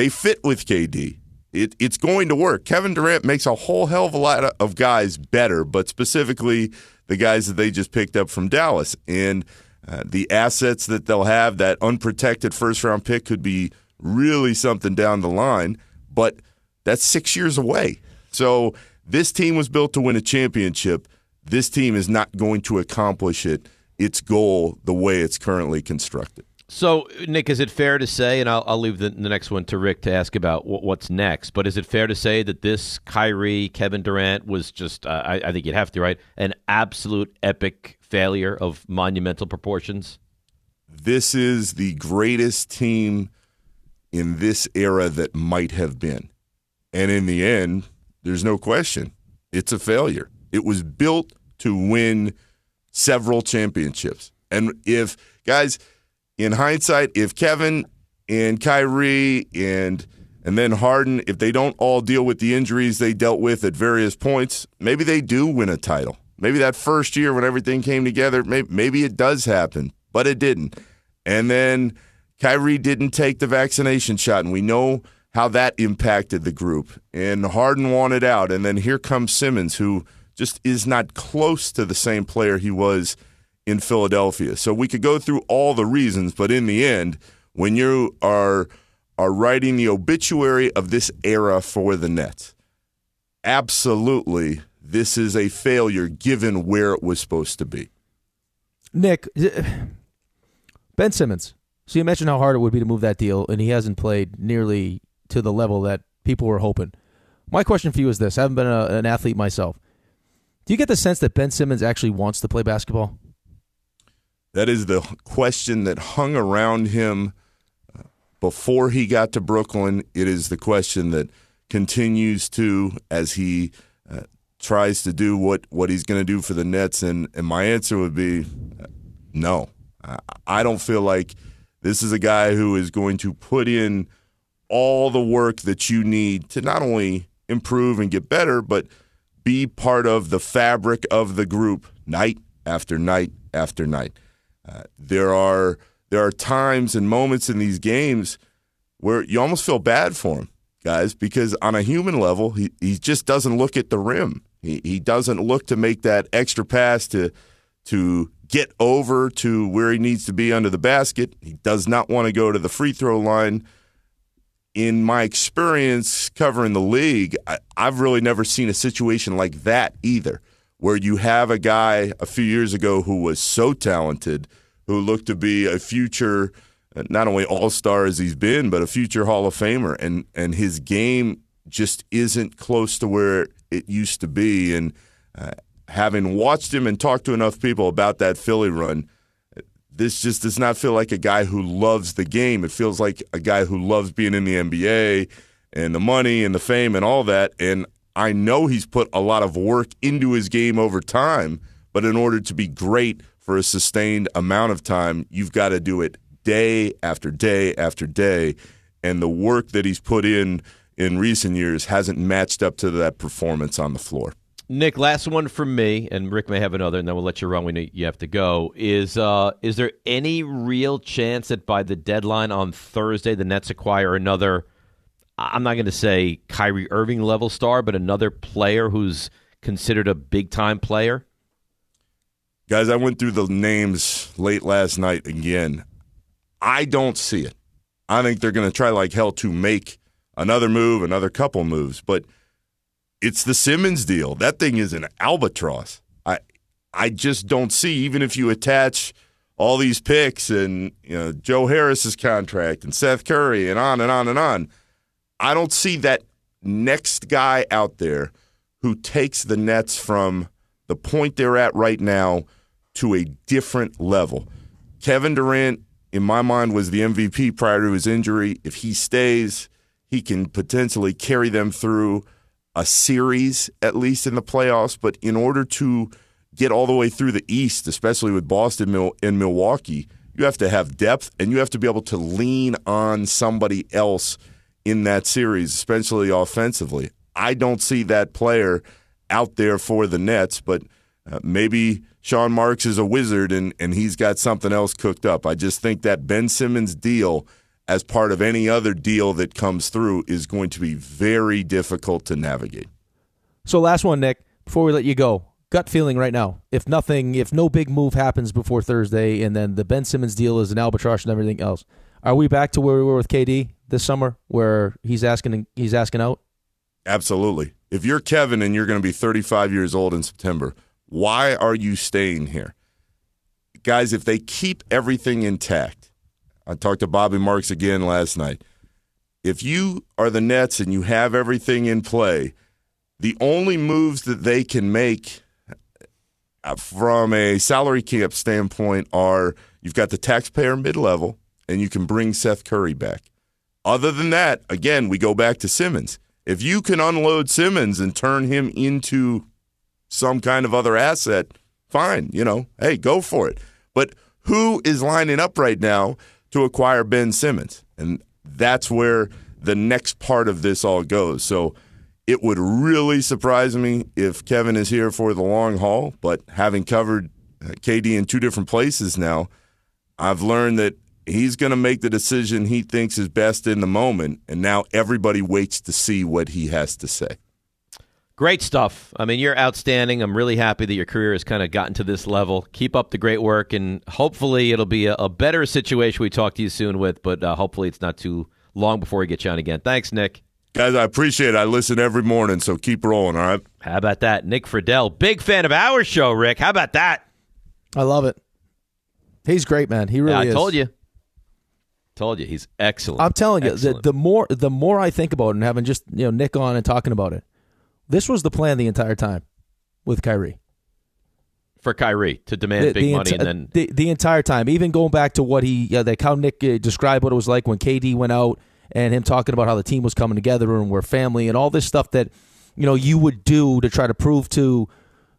they fit with KD. It, it's going to work. Kevin Durant makes a whole hell of a lot of guys better, but specifically the guys that they just picked up from Dallas. And uh, the assets that they'll have, that unprotected first round pick could be really something down the line, but that's six years away. So this team was built to win a championship. This team is not going to accomplish it, its goal, the way it's currently constructed. So, Nick, is it fair to say, and I'll, I'll leave the, the, next one to Rick to ask about what's next, but is it fair to say that this Kyrie, Kevin Durant was just, uh, I, I, think you'd have to, right, an absolute epic failure of monumental proportions? This is the greatest team in this era that might have been. And in the end, there's no question, it's a failure. It was built to win several championships. And if, guys, in hindsight, if Kevin and Kyrie and and then Harden, if they don't all deal with the injuries they dealt with at various points, maybe they do win a title. Maybe that first year when everything came together, maybe, maybe it does happen, but it didn't. And then Kyrie didn't take the vaccination shot, and we know how that impacted the group. And Harden wanted out, and then here comes Simmons, who just is not close to the same player he was – in Philadelphia. So we could go through all the reasons, but in the end, when you are are writing the obituary of this era for the Nets, absolutely this is a failure given where it was supposed to be. Nick, uh, Ben Simmons. So you mentioned how hard it would be to move that deal, and he hasn't played nearly to the level that people were hoping. My question for you is this: I haven't been a, an athlete myself. Do you get the sense that Ben Simmons actually wants to play basketball? That is the question that hung around him uh, before he got to Brooklyn. It is the question that continues to as he uh, tries to do what, what he's going to do for the Nets. And, and my answer would be uh, no. I don't feel like this is a guy who is going to put in all the work that you need to not only improve and get better, but be part of the fabric of the group night after night after night. Uh, there are there are times and moments in these games where you almost feel bad for him, guys, because on a human level, he, he just doesn't look at the rim. He he doesn't look to make that extra pass to to get over to where he needs to be under the basket. He does not want to go to the free throw line. In my experience covering the league, I, I've really never seen a situation like that either where you have a guy a few years ago who was so talented, who looked to be a future, not only all star as he's been, but a future Hall of Famer, and and his game just isn't close to where it used to be. And uh, having watched him and talked to enough people about that Philly run, this just does not feel like a guy who loves the game. It feels like a guy who loves being in the NBA and the money and the fame and all that. And I know he's put a lot of work into his game over time, but in order to be great for a sustained amount of time, you've got to do it day after day after day. And the work that he's put in in recent years hasn't matched up to that performance on the floor. Nick, last one from me, and Rick may have another, and then we'll let you run when you have to go. Is uh, is there any real chance that by the deadline on Thursday, the Nets acquire another? I'm not going to say Kyrie Irving level star, but another player who's considered a big time player. Guys, I went through the names late last night again. I don't see it. I think they're going to try like hell to make another move, another couple moves, but it's the Simmons deal. That thing is an albatross. I I just don't see even if you attach all these picks and you know Joe Harris's contract and Seth Curry and on and on and on. I don't see that next guy out there who takes the Nets from the point they're at right now to a different level. Kevin Durant, in my mind, was the MVP prior to his injury. If he stays, he can potentially carry them through a series at least in the playoffs. But in order to get all the way through the East, especially with Boston and Milwaukee, you have to have depth and you have to be able to lean on somebody else in that series, especially offensively. I don't see that player out there for the Nets, but uh, maybe Sean Marks is a wizard and, and he's got something else cooked up. I just think that Ben Simmons deal – as part of any other deal that comes through is going to be very difficult to navigate. So, last one, Nick, before we let you go, gut feeling right now. If nothing, if no big move happens before Thursday, and then the Ben Simmons deal is an albatross and everything else, are we back to where we were with KD this summer, where he's asking he's asking out? Absolutely. If you're Kevin and you're going to be 35 years old in September, why are you staying here? Guys, if they keep everything intact, I talked to Bobby Marks again last night. If you are the Nets and you have everything in play, the only moves that they can make uh, from a salary cap standpoint are you've got the taxpayer mid level and you can bring Seth Curry back. Other than that, again, we go back to Simmons. If you can unload Simmons and turn him into some kind of other asset, fine, you know, hey, go for it. But who is lining up right now to acquire Ben Simmons. And that's where the next part of this all goes. So it would really surprise me if Kevin is here for the long haul, but having covered uh, KD in two different places now, I've learned that he's going to make the decision he thinks is best in the moment. And now everybody waits to see what he has to say. Great stuff. I mean, you're outstanding. I'm really happy that your career has kind of gotten to this level. Keep up the great work, and hopefully, it'll be a, a better situation we talk to you soon with. But uh, hopefully, it's not too long before we get you on again. Thanks, Nick. Guys, I appreciate it. I listen every morning, so keep rolling, all right? How about that? Nick Friedell, big fan of our show, Rick. How about that? I love it. He's great, man. He really yeah, I is. told you. Told you. He's excellent. I'm telling excellent. you, the, the more the more I think about it and having just you know Nick on and talking about it, this was the plan the entire time with Kyrie. For Kyrie to demand the, big the money, enti- and then the, the entire time, even going back to what he, yeah, like how Nick uh, described what it was like when KD went out, and him talking about how the team was coming together and we're family, and all this stuff that you know you would do to try to prove to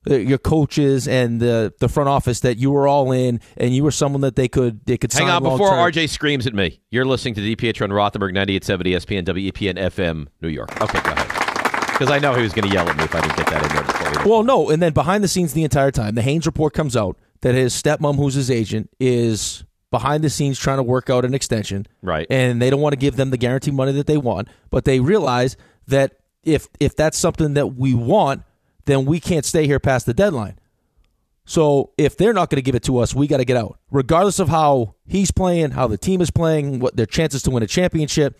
uh, your coaches and the the front office that you were all in and you were someone that they could they could hang on before RJ screams at me. You're listening to DPH on Rothenberg 98.7 ESPN WEPN FM New York. Okay, go ahead because I know he was going to yell at me if I didn't get that in there before. Well, no, and then behind the scenes the entire time, the Haynes report comes out that his stepmom, who's his agent, is behind the scenes trying to work out an extension. Right. And they don't want to give them the guarantee money that they want, but they realize that if if that's something that we want, then we can't stay here past the deadline. So if they're not going to give it to us, we got to get out. Regardless of how he's playing, how the team is playing, what their chances to win a championship,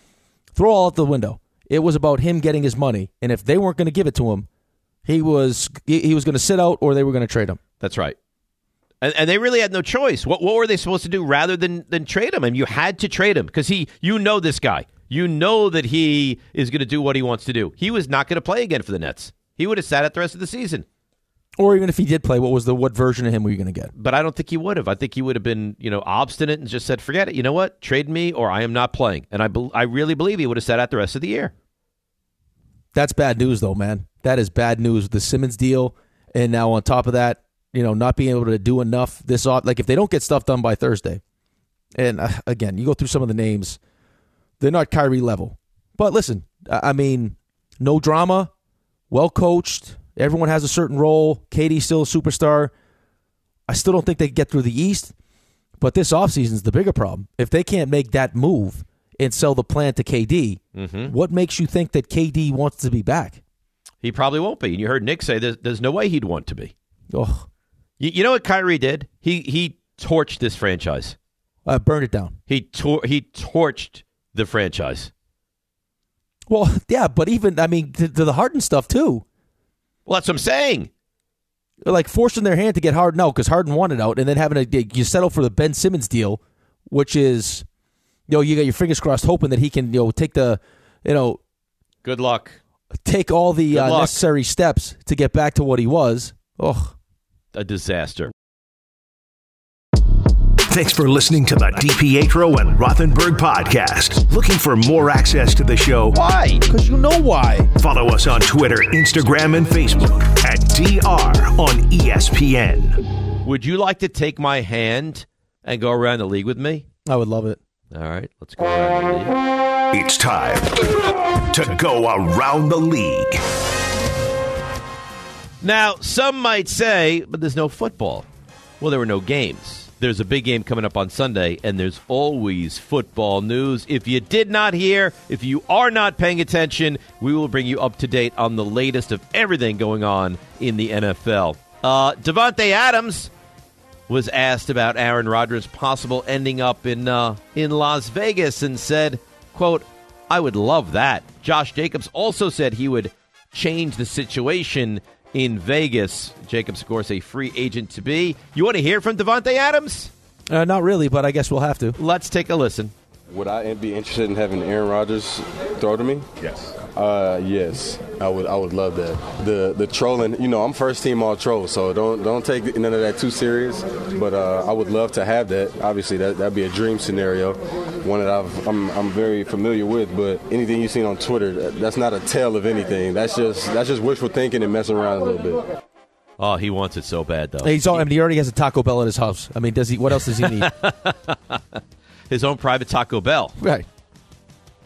throw all out the window. It was about him getting his money, and if they weren't going to give it to him, he was he was going to sit out or they were going to trade him. That's right. And, and, they really had no choice. What what were they supposed to do rather than than trade him? I mean, you had to trade him because he you know this guy. You know that he is going to do what he wants to do. He was not going to play again for the Nets. He would have sat out the rest of the season. Or even if he did play, what was the what version of him were you going to get? But I don't think he would have. I think he would have been, you know, obstinate and just said, "Forget it. You know what? Trade me, or I am not playing." And I, be- I really believe he would have sat out the rest of the year. That's bad news, though, man. That is bad news. The Simmons deal, and now on top of that, you know, not being able to do enough this off. Like if they don't get stuff done by Thursday, and uh, again, you go through some of the names, they're not Kyrie level. But listen, I mean, no drama, well coached. Everyone has a certain role. KD's still a superstar. I still don't think they get through the East, but this offseason is the bigger problem. If they can't make that move and sell the plan to KD, Mhm. what makes you think that KD wants to be back? He probably won't be. And you heard Nick say there's, there's no way he'd want to be. Oh, You, you know what Kyrie did? He he torched this franchise. uh, burn it down. He tor- he torched the franchise. Well, [LAUGHS] yeah, but even I mean, to, to the Harden stuff too. Well, that's what I'm saying. Like forcing their hand to get Harden out because Harden wanted out, and then having to you settle for the Ben Simmons deal, which is, you know, you got your fingers crossed, hoping that he can, you know, take the, you know, Good luck. take all the uh, necessary steps to get back to what he was. Oh, A disaster. Thanks for listening to the DiPietro and Rothenberg podcast. Looking for more access to the show? Why? Because you know why. Follow us on Twitter, Instagram, and Facebook at DR on ESPN. Would you like to take my hand and go around the league with me? I would love it. All right, let's go around the league. It's time to go around the league. Now, some might say, but there's no football. Well, there were no games. There's a big game coming up on Sunday, and there's always football news. If you did not hear, if you are not paying attention, we will bring you up to date on the latest of everything going on in the NFL. Uh, Davante Adams was asked about Aaron Rodgers' possible ending up in uh, in Las Vegas and said, "quote I would love that." Josh Jacobs also said he would change the situation in Vegas. Jacobs, of course, a free agent to be. You want to hear from Davante Adams? Uh, not really, but I guess we'll have to. Let's take a listen. Would I be interested in having Aaron Rodgers throw to me? Yes. Uh, yes, I would. I would love that. The the trolling, you know, I'm first team all troll, so don't don't take none of that too serious. But uh, I would love to have that. Obviously, that that'd be a dream scenario, one that I've, I'm I'm very familiar with. But anything you've seen on Twitter, that, that's not a tale of anything. That's just that's just wishful thinking and messing around a little bit. Oh, he wants it so bad though. He's all, I mean, he already has a Taco Bell at his house. I mean, does he? What else does he need? [LAUGHS] His own private Taco Bell. right.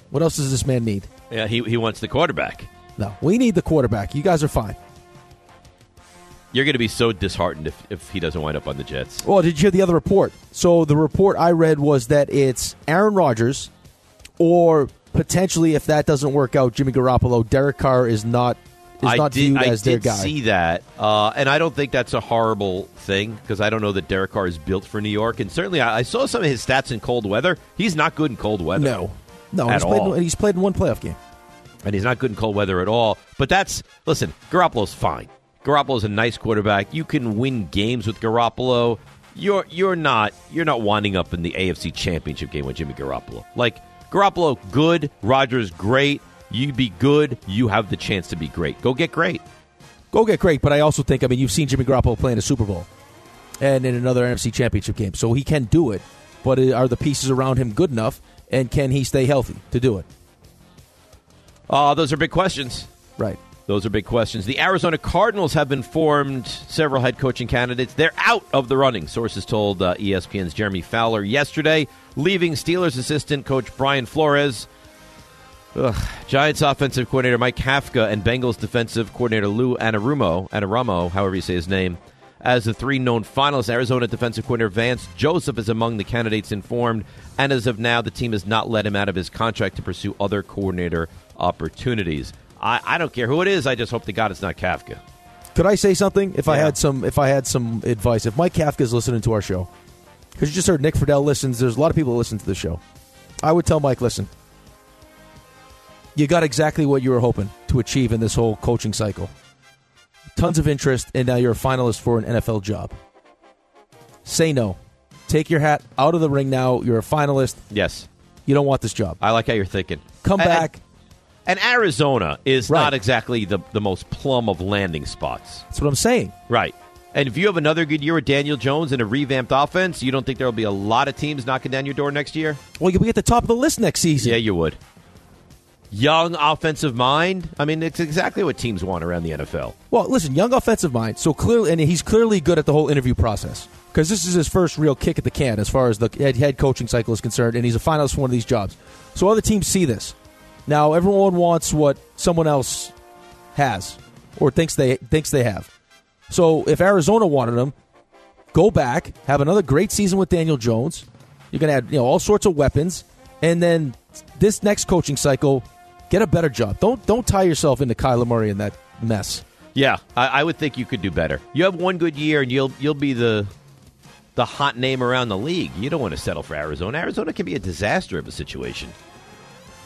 What else does this man need? Yeah, he he wants the quarterback. No, we need the quarterback. You guys are fine. You're going to be so disheartened if, if he doesn't wind up on the Jets. Well, did you hear the other report? So the report I read was that it's Aaron Rodgers, or potentially, if that doesn't work out, Jimmy Garoppolo. Derek Carr is not is I not did, viewed I as their did guy. see that, uh, and I don't think that's a horrible thing because I don't know that Derek Carr is built for New York, and certainly I, I saw some of his stats in cold weather. He's not good in cold weather. No, no, at he's played, all. he's played in one playoff game. and he's not good in cold weather at all. But that's listen, Garoppolo's fine. Garoppolo's a nice quarterback. You can win games with Garoppolo. You're you're not you're not winding up in the AFC Championship game with Jimmy Garoppolo. Like Garoppolo, good. Rodgers, great. You be good. You have the chance to be great. Go get great. Go get great, but I also think I mean you've seen Jimmy Garoppolo play in a Super Bowl and in another NFC Championship game, so he can do it. But are the pieces around him good enough, and can he stay healthy to do it? Uh, those are big questions. Right. Those are big questions. The Arizona Cardinals have been formed several head coaching candidates. They're out of the running, sources told uh, ESPN's Jeremy Fowler yesterday, leaving Steelers assistant coach Brian Flores, ugh, Giants offensive coordinator Mike Kafka, and Bengals defensive coordinator Lou Anarumo, Anaramo, however you say his name, as the three known finalists. Arizona defensive coordinator Vance Joseph is among the candidates informed, and as of now, the team has not let him out of his contract to pursue other coordinator opportunities. I, I don't care who it is. I just hope to God it's not Kafka. Could I say something? If I had some, if I had some advice, if Mike Kafka is listening to our show, because you just heard Nick Friedell listens. There's a lot of people that listen to the show. I would tell Mike, listen, you got exactly what you were hoping to achieve in this whole coaching cycle. Tons of interest, and now you're a finalist for an NFL job. Say no. Take your hat out of the ring now. You're a finalist. Yes. You don't want this job. I like how you're thinking. Come And- back. And Arizona is Right. not exactly the, the most plum of landing spots. That's what I'm saying. Right. And if you have another good year with Daniel Jones and a revamped offense, you don't think there will be a lot of teams knocking down your door next year? Well, you'll be at the top of the list next season. Yeah, you would. Young offensive mind. I mean, it's exactly what teams want around the NFL. Well, listen, young offensive mind. So clearly, and he's clearly good at the whole interview process because this is his first real kick at the can as far as the head, coaching cycle is concerned, and he's a finalist for one of these jobs. So other teams see this. Now everyone wants what someone else has or thinks they thinks they have. So if Arizona wanted him, go back, have another great season with Daniel Jones. You're going to add you know all sorts of weapons, and then this next coaching cycle, get a better job. Don't don't tie yourself into Kyler Murray in that mess. Yeah, I, I would think you could do better. You have one good year, and you'll you'll be the the hot name around the league. You don't want to settle for Arizona. Arizona can be a disaster of a situation.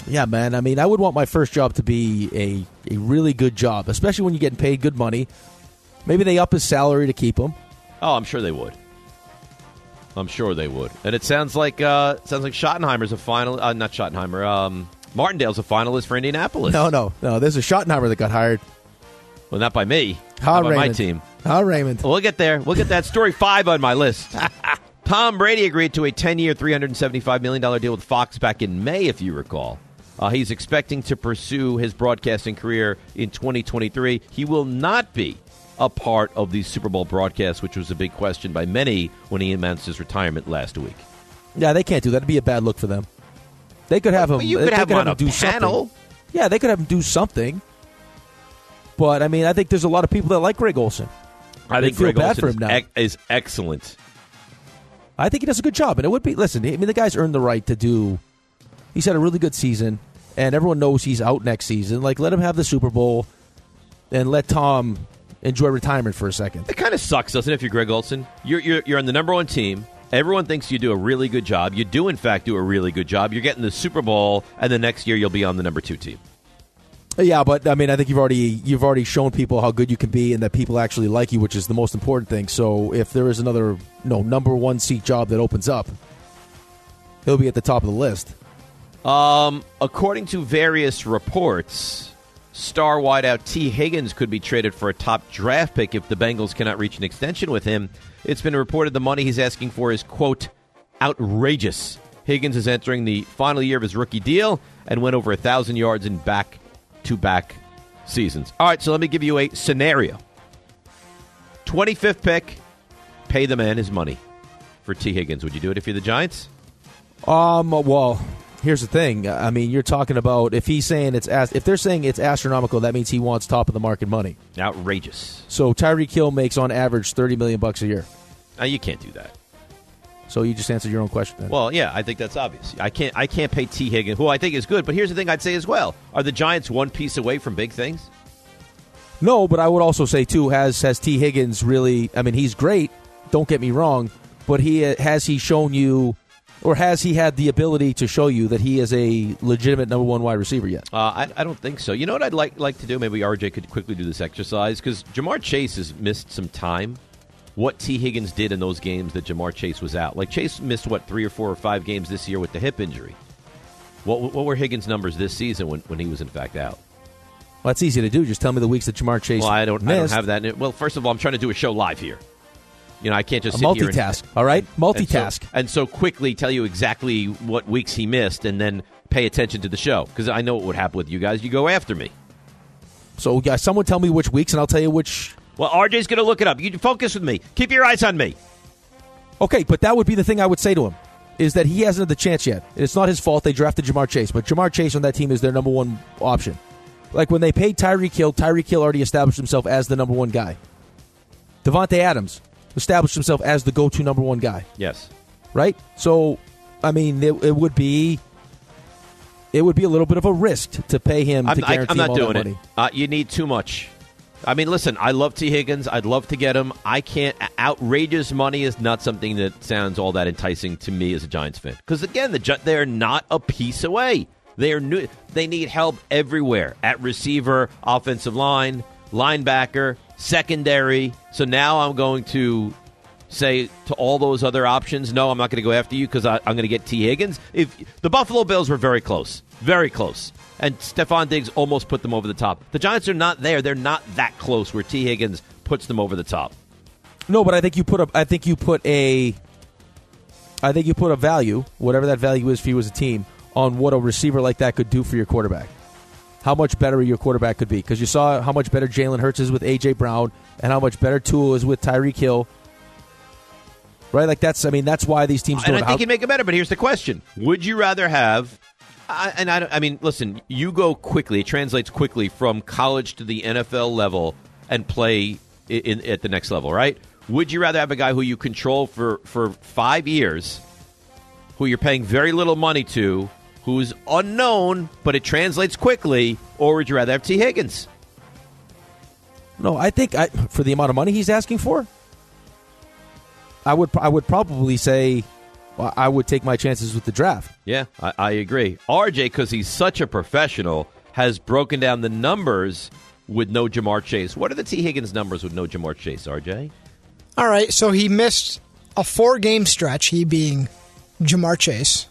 Yeah, man. I mean, I would want my first job to be a, a really good job, especially when you're getting paid good money. Maybe they up his salary to keep him. Oh, I'm sure they would. I'm sure they would. And it sounds like uh, sounds like Schottenheimer's a final. Uh, not Schottenheimer. Um, Martindale's a finalist for Indianapolis. No, no, no. There's a Schottenheimer that got hired. Well, not by me. Not by my team. Ha, Raymond. We'll get there. We'll get that story five on my list. [LAUGHS] Tom Brady agreed to a 10 year, $375 million deal with Fox back in May, if you recall. Uh, he's expecting to pursue his broadcasting career in 2023. He will not be a part of the Super Bowl broadcast, which was a big question by many when he announced his retirement last week. Yeah, they can't do that. It'd be a bad look for them. They could have him. But you uh, they could have him on a do panel. something. Yeah, they could have him do something. But I mean, I think there's a lot of people that like Greg Olsen. I They think feel Greg bad Olsen for is him now. is excellent. I think he does a good job, and it would be. Listen, I mean, the guy's earned the right to do. He's had a really good season, and everyone knows he's out next season. Like, let him have the Super Bowl, and let Tom enjoy retirement for a second. It kind of sucks, doesn't it, if you're Greg Olsen? You're, you're, you're on the number one team. Everyone thinks you do a really good job. You do, in fact, do a really good job. You're getting the Super Bowl, and the next year you'll be on the number two team. Yeah, but I mean, I think you've already you've already shown people how good you can be, and that people actually like you, which is the most important thing. So, if there is another no number one seat job that opens up, he'll be at the top of the list. Um, according to various reports, star wideout Tee Higgins could be traded for a top draft pick if the Bengals cannot reach an extension with him. It's been reported the money he's asking for is, quote, outrageous. Higgins is entering the final year of his rookie deal and went over a 1,000 yards in back to back seasons. All right, so let me give you a scenario 25th pick, pay the man his money for Tee Higgins. Would you do it if you're the Giants? Um, well, here's the thing. I mean, you're talking about if he's saying it's as if they're saying it's astronomical, that means he wants top of the market money. Outrageous. So Tyreek Hill makes on average thirty million bucks a year. Uh, you can't do that. So you just answered your own question. Then. Well, yeah, I think that's obvious. I can't I can't pay Tee Higgins, who I think is good. But here's the thing I'd say as well: Are the Giants one piece away from big things? No, but I would also say too has has Tee Higgins really? I mean, he's great. Don't get me wrong, but he has he shown you, or has he had the ability to show you that he is a legitimate number one wide receiver yet? Uh, I, I don't think so. You know what I'd like like to do? Maybe RJ could quickly do this exercise because Ja'Marr Chase has missed some time. What Tee Higgins did in those games that Ja'Marr Chase was out, like Chase missed what three or four or five games this year with the hip injury. What what were Higgins' numbers this season when, when he was in fact out? Well, that's easy to do. Just tell me the weeks that Ja'Marr Chase. Well, I don't I don't have that. Well, first of all, I'm trying to do a show live here. You know, I can't just A here and- multitask, all right? Multitask. And so, and so quickly tell you exactly what weeks he missed, and then pay attention to the show because I know what would happen with you guys. You go after me. So, yeah, someone tell me which weeks, and I'll tell you which. Well, RJ's going to look it up. You focus with me. Keep your eyes on me. Okay, but that would be the thing I would say to him is that he hasn't had the chance yet. It's not his fault they drafted Ja'Marr Chase, but Ja'Marr Chase on that team is their number one option. Like when they paid Tyreek Hill, Tyreek Hill already established himself as the number one guy. Davante Adams established himself as the go-to number one guy, Yes. right? So, I mean, it, it would be it would be a little bit of a risk to pay him I'm, to I, guarantee am not doing it. Uh, you need too much. I mean, listen, I love Tee Higgins. I'd love to get him. I can't. Outrageous money is not something that sounds all that enticing to me as a Giants fan. Because again, the they're not a piece away. They are new. They need help everywhere at receiver, offensive line, linebacker, secondary. So now I'm going to say to all those other options, no, I'm not going to go after you because I'm going to get Tee Higgins? If the Buffalo Bills were very close, very close, and Stefon Diggs almost put them over the top. The Giants are not there; they're not that close where Tee Higgins puts them over the top. No, but I think you put a. I think you put a. I think you put a value, whatever that value is for you as a team, on what a receiver like that could do for your quarterback. How much better your quarterback could be because you saw how much better Jalen Hurts is with AJ Brown and how much better Tua is with Tyreek Hill. Right, like that's. I mean, that's why these teams. And I think he'd make it better. But here's the question: Would you rather have? I, and I, I mean, listen, you go quickly. It translates quickly from college to the NFL level and play in, in, at the next level, right? Would you rather have a guy who you control for for five years, who you're paying very little money to, who's unknown but it translates quickly, or would you rather have Tee Higgins? No, I think I, for the amount of money he's asking for, I would I would probably say well, I would take my chances with the draft. Yeah, I, I agree. RJ, because he's such a professional, has broken down the numbers with no Ja'Marr Chase. What are the Tee Higgins numbers with no Ja'Marr Chase, RJ? All right, so he missed a four game stretch, he being Ja'Marr Chase,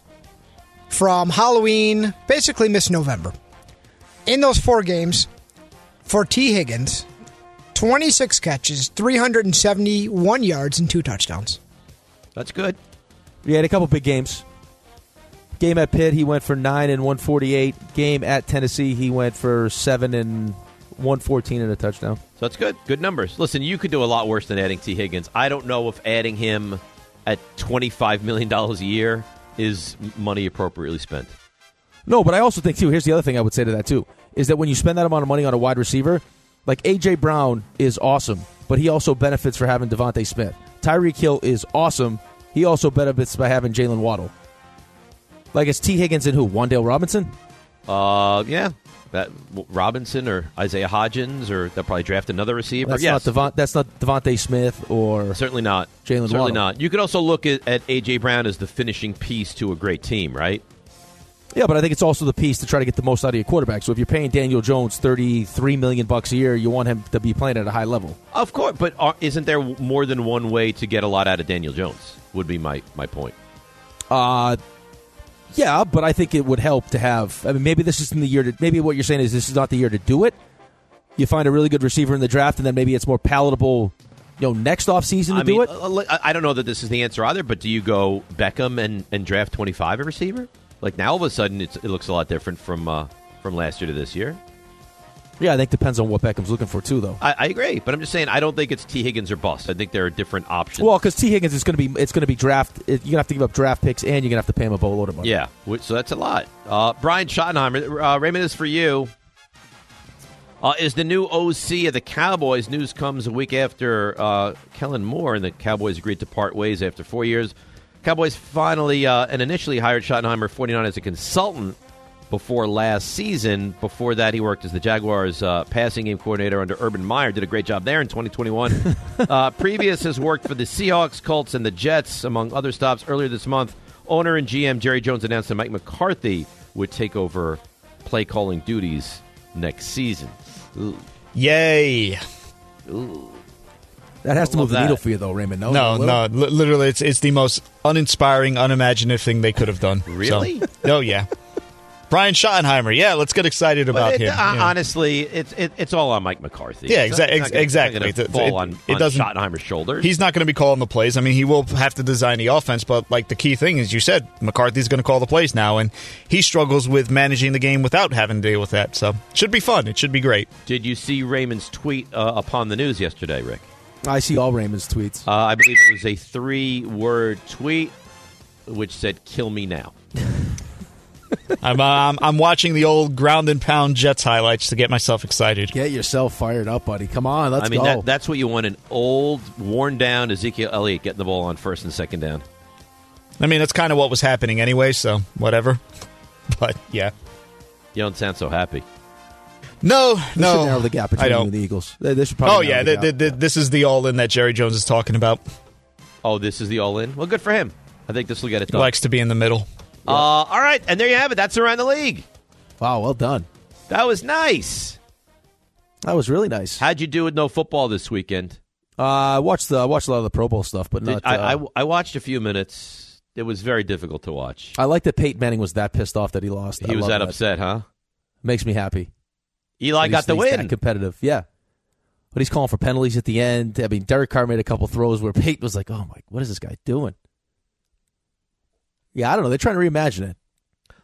from Halloween, basically missed November. In those four games, for Tee Higgins, 26 catches, 371 yards, and two touchdowns. That's good. He had a couple big games. Game at Pitt, he went for nine and one forty eight. Game at Tennessee, he went for seven and one fourteen and a touchdown. So that's good. Good numbers. Listen, you could do a lot worse than adding Tee Higgins. I don't know if adding him at twenty five million dollars a year is money appropriately spent. No, but I also think too. Here's the other thing I would say to that too is that when you spend that amount of money on a wide receiver, like AJ Brown is awesome, but he also benefits for having DeVonta Smith. Tyreek Hill is awesome. He also benefits by having Jaylen Waddle. Like it's Tee Higgins and who? Wan'Dale Robinson? Uh, yeah. That Robinson or Isaiah Hodgins, or they'll probably draft another receiver. That's yes. not Devon, That's not DeVonta Smith or certainly not Jaylen Certainly Waddle. not. You could also look at, at AJ Brown as the finishing piece to a great team, right? Yeah, but I think it's also the piece to try to get the most out of your quarterback. So if you're paying Daniel Jones thirty three million bucks a year, you want him to be playing at a high level. Of course, but are, isn't there more than one way to get a lot out of Daniel Jones? Would be my my point. Uh yeah, but I think it would help to have. I mean, maybe this isn't the year to. Maybe what you're saying is this is not the year to do it. You find a really good receiver in the draft, and then maybe it's more palatable. You know, next off season to I do mean, it. uh, I don't know that this is the answer either. But do you go Beckham and, and draft twenty five a receiver? Like now, all of a sudden, it's, it looks a lot different from uh, from last year to this year. Yeah, I think depends on what Beckham's looking for too, though. I, I agree, but I'm just saying I don't think it's Tee Higgins or bust. I think there are different options. Well, because Tee Higgins is going to be it's going to be draft. You're going to have to give up draft picks, and you're going to have to pay him a boatload of money. Yeah, so that's a lot. Uh, Brian Schottenheimer, uh, Raymond is for you. Uh, is the new OC of the Cowboys. News comes a week after uh, Kellen Moore and the Cowboys agreed to part ways after four years. Cowboys finally uh, and initially hired Schottenheimer 49 as a consultant before last season. Before that, he worked as the Jaguars' uh, passing game coordinator under Urban Meyer. Did a great job there in 2021. [LAUGHS] uh, previous has worked for the Seahawks, Colts, and the Jets, among other stops. Earlier this month, owner and GM Jerry Jones announced that Mike McCarthy would take over play calling duties next season. Ooh. Yay! Ooh. That has to move the that. needle for you, though, Raymond. No, No, no, li- literally, it's it's the most uninspiring, unimaginative thing they could have done. So- Really? oh yeah. Brian Schottenheimer. Yeah, let's get excited about it- him. uh, Yeah. Honestly, it's it, it's all on Mike McCarthy. Yeah, It's exa- not- ex- it's not gonna- exactly. It's not It- gonna it- on, it on doesn't- Schottenheimer's shoulders. He's not going to be calling the plays. I mean, he will have to design the offense, but like the key thing is, you said McCarthy's going to call the plays now, and he struggles with managing the game without having to deal with that. So should be fun. It should be great. Did you see Raymond's tweet uh, upon the news yesterday, Rick? I see all Raymond's tweets. Uh, I believe it was a three-word tweet which said "Kill me now." [LAUGHS] I'm, uh, I'm I'm watching the old ground and pound Jets highlights to get myself excited. Get yourself fired up, buddy. Come on, let's I mean, go. that, that's what you want—an old, worn-down Ezekiel Elliott getting the ball on first and second down. I mean, that's kind of what was happening anyway. So whatever. [LAUGHS] But yeah, You don't sound so happy. no, This no, should narrow the gap between I don't. and the Eagles. They, they should probably Oh yeah, the th- gap. th- th- this is the all in that Jerry Jones is talking about. Oh, this is the all-in. Well, good for him. I think this will get it He done. likes to be in the middle. Uh, all right, and there you have it. That's around the league. Wow, well done. That was nice. That was really nice. How'd you do with no football this weekend? Uh, I watched the I watched a lot of the Pro Bowl stuff, but not. I, uh, I I watched a few minutes. It was very difficult to watch. I like that Peyton Manning was that pissed off that he lost. He I was love that upset, huh? Makes me happy. Eli That got the he's that win. competitive, yeah. But he's calling for penalties at the end. I mean, Derek Carr made a couple throws where Peyton was like, "Oh my, what is this guy doing?" Yeah, I don't know. They're trying to reimagine it.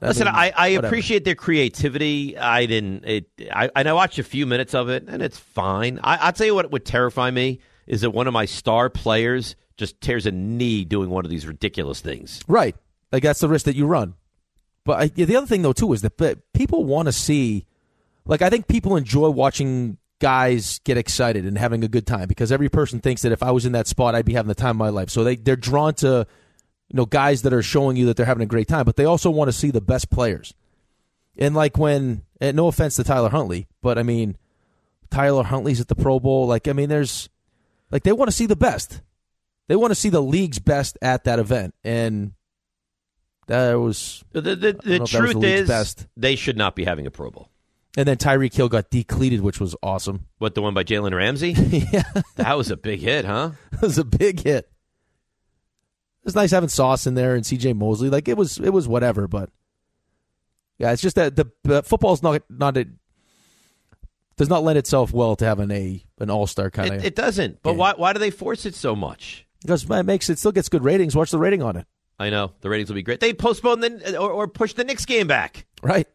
Listen, mean, I, I whatever. appreciate their creativity. I didn't. It. I and I watched a few minutes of it, and it's fine. I, I'll tell you what would terrify me is that one of my star players just tears a knee doing one of these ridiculous things. Right. Like that's the risk that you run. But I, yeah, the other thing though too is that people want to see like I think people enjoy watching guys get excited and having a good time because every person thinks that if I was in that spot I'd be having the time of my life. So they they're drawn to you know guys that are showing you that they're having a great time, but they also want to see the best players. And like when and no offense to Tyler Huntley, but I mean Tyler Huntley's at the Pro Bowl, like I mean there's like they want to see the best. They want to see the league's best at that event and that was The, the, the, don't know if that was truth the is, best. they should not be having a Pro Bowl. And then Tyreek Hill got decleated, which was awesome. What the one by Jalen Ramsey? [LAUGHS] yeah, that was a big hit, huh? [LAUGHS] It was a big hit. It was nice having Sauce in there and C.J. Mosley. Like it was, it was whatever. But yeah, it's just that the uh, football's not not a, does not lend itself well to having a an all star kind of. it doesn't. But why? Why do they force it so much? because it makes it still gets good ratings. Watch the rating on it. I know the ratings will be great. They postponed the or, or pushed the Knicks game back. Right.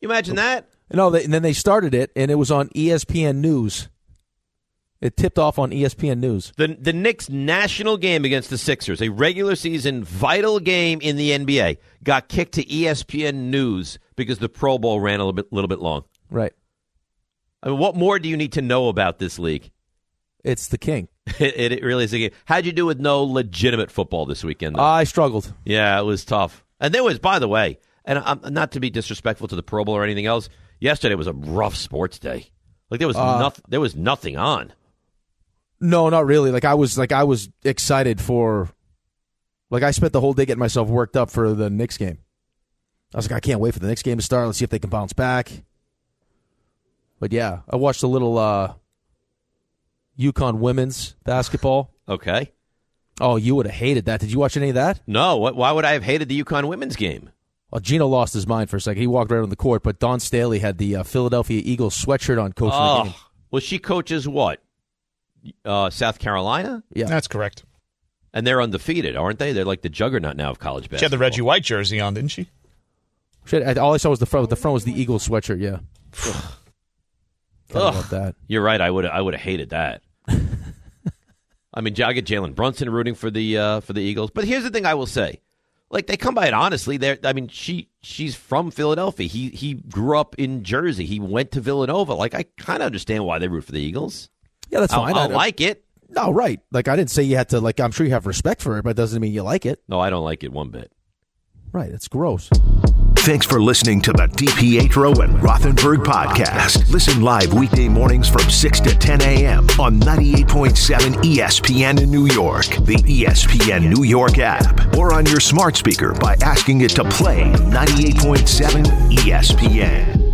You imagine that? No, they, and then they started it, and it was on ESPN News. It tipped off on ESPN News. The the Knicks national game against the Sixers, a regular season vital game in the NBA, got kicked to ESPN News because the Pro Bowl ran a little bit little bit long. Right. I mean, what more do you need to know about this league? It's the king. [LAUGHS] It, it really is a game. How'd you do with no legitimate football this weekend? though? I struggled. Yeah, it was tough. And there was, by the way, and I'm not to be disrespectful to the Pro Bowl or anything else. Yesterday was a rough sports day. Like there was Uh, nothing. There was nothing on. No, not really. Like I was like I was excited for like I spent the whole day getting myself worked up for the Knicks game. I was like, I can't wait for the Knicks game to start. Let's see if they can bounce back. But yeah, I watched a little uh UConn women's basketball. [LAUGHS] Okay. Oh, you would have hated that. Did you watch any of that? No. What, why would I have hated the UConn women's game? Well, Gino lost his mind for a second. He walked right on the court, but Dawn Staley had the uh, Philadelphia Eagles sweatshirt on coaching the game. Oh, well, she coaches what? Uh, South Carolina. Yeah, that's correct. And they're undefeated, aren't they? They're like the juggernaut now of college basketball. She had the Reggie White jersey on, didn't she? Shit, I- all I saw was the front. The front was the Eagles sweatshirt. Yeah. Kinda [SIGHS] Ugh. that. You're right. I would. I would have hated that. [LAUGHS] I mean, I get Jalen Brunson rooting for the uh, for the Eagles, but here's the thing: I will say, like they come by it honestly. They're. I mean, she she's from Philadelphia. He he grew up in Jersey. He went to Villanova. Like I kind of understand why they root for the Eagles. Yeah, that's I- fine. I, I- like it. No, right. Like I didn't say you had to. Like I'm sure you have respect for it, but it doesn't mean you like it. No, I don't like it one bit. Right. It's gross. Thanks for listening to the DiPietro and Rothenberg podcast. Listen live weekday mornings from 6 to 10 a.m. on 98.7 ESPN in New York, the ESPN New York app, or on your smart speaker by asking it to play 98.7 ESPN.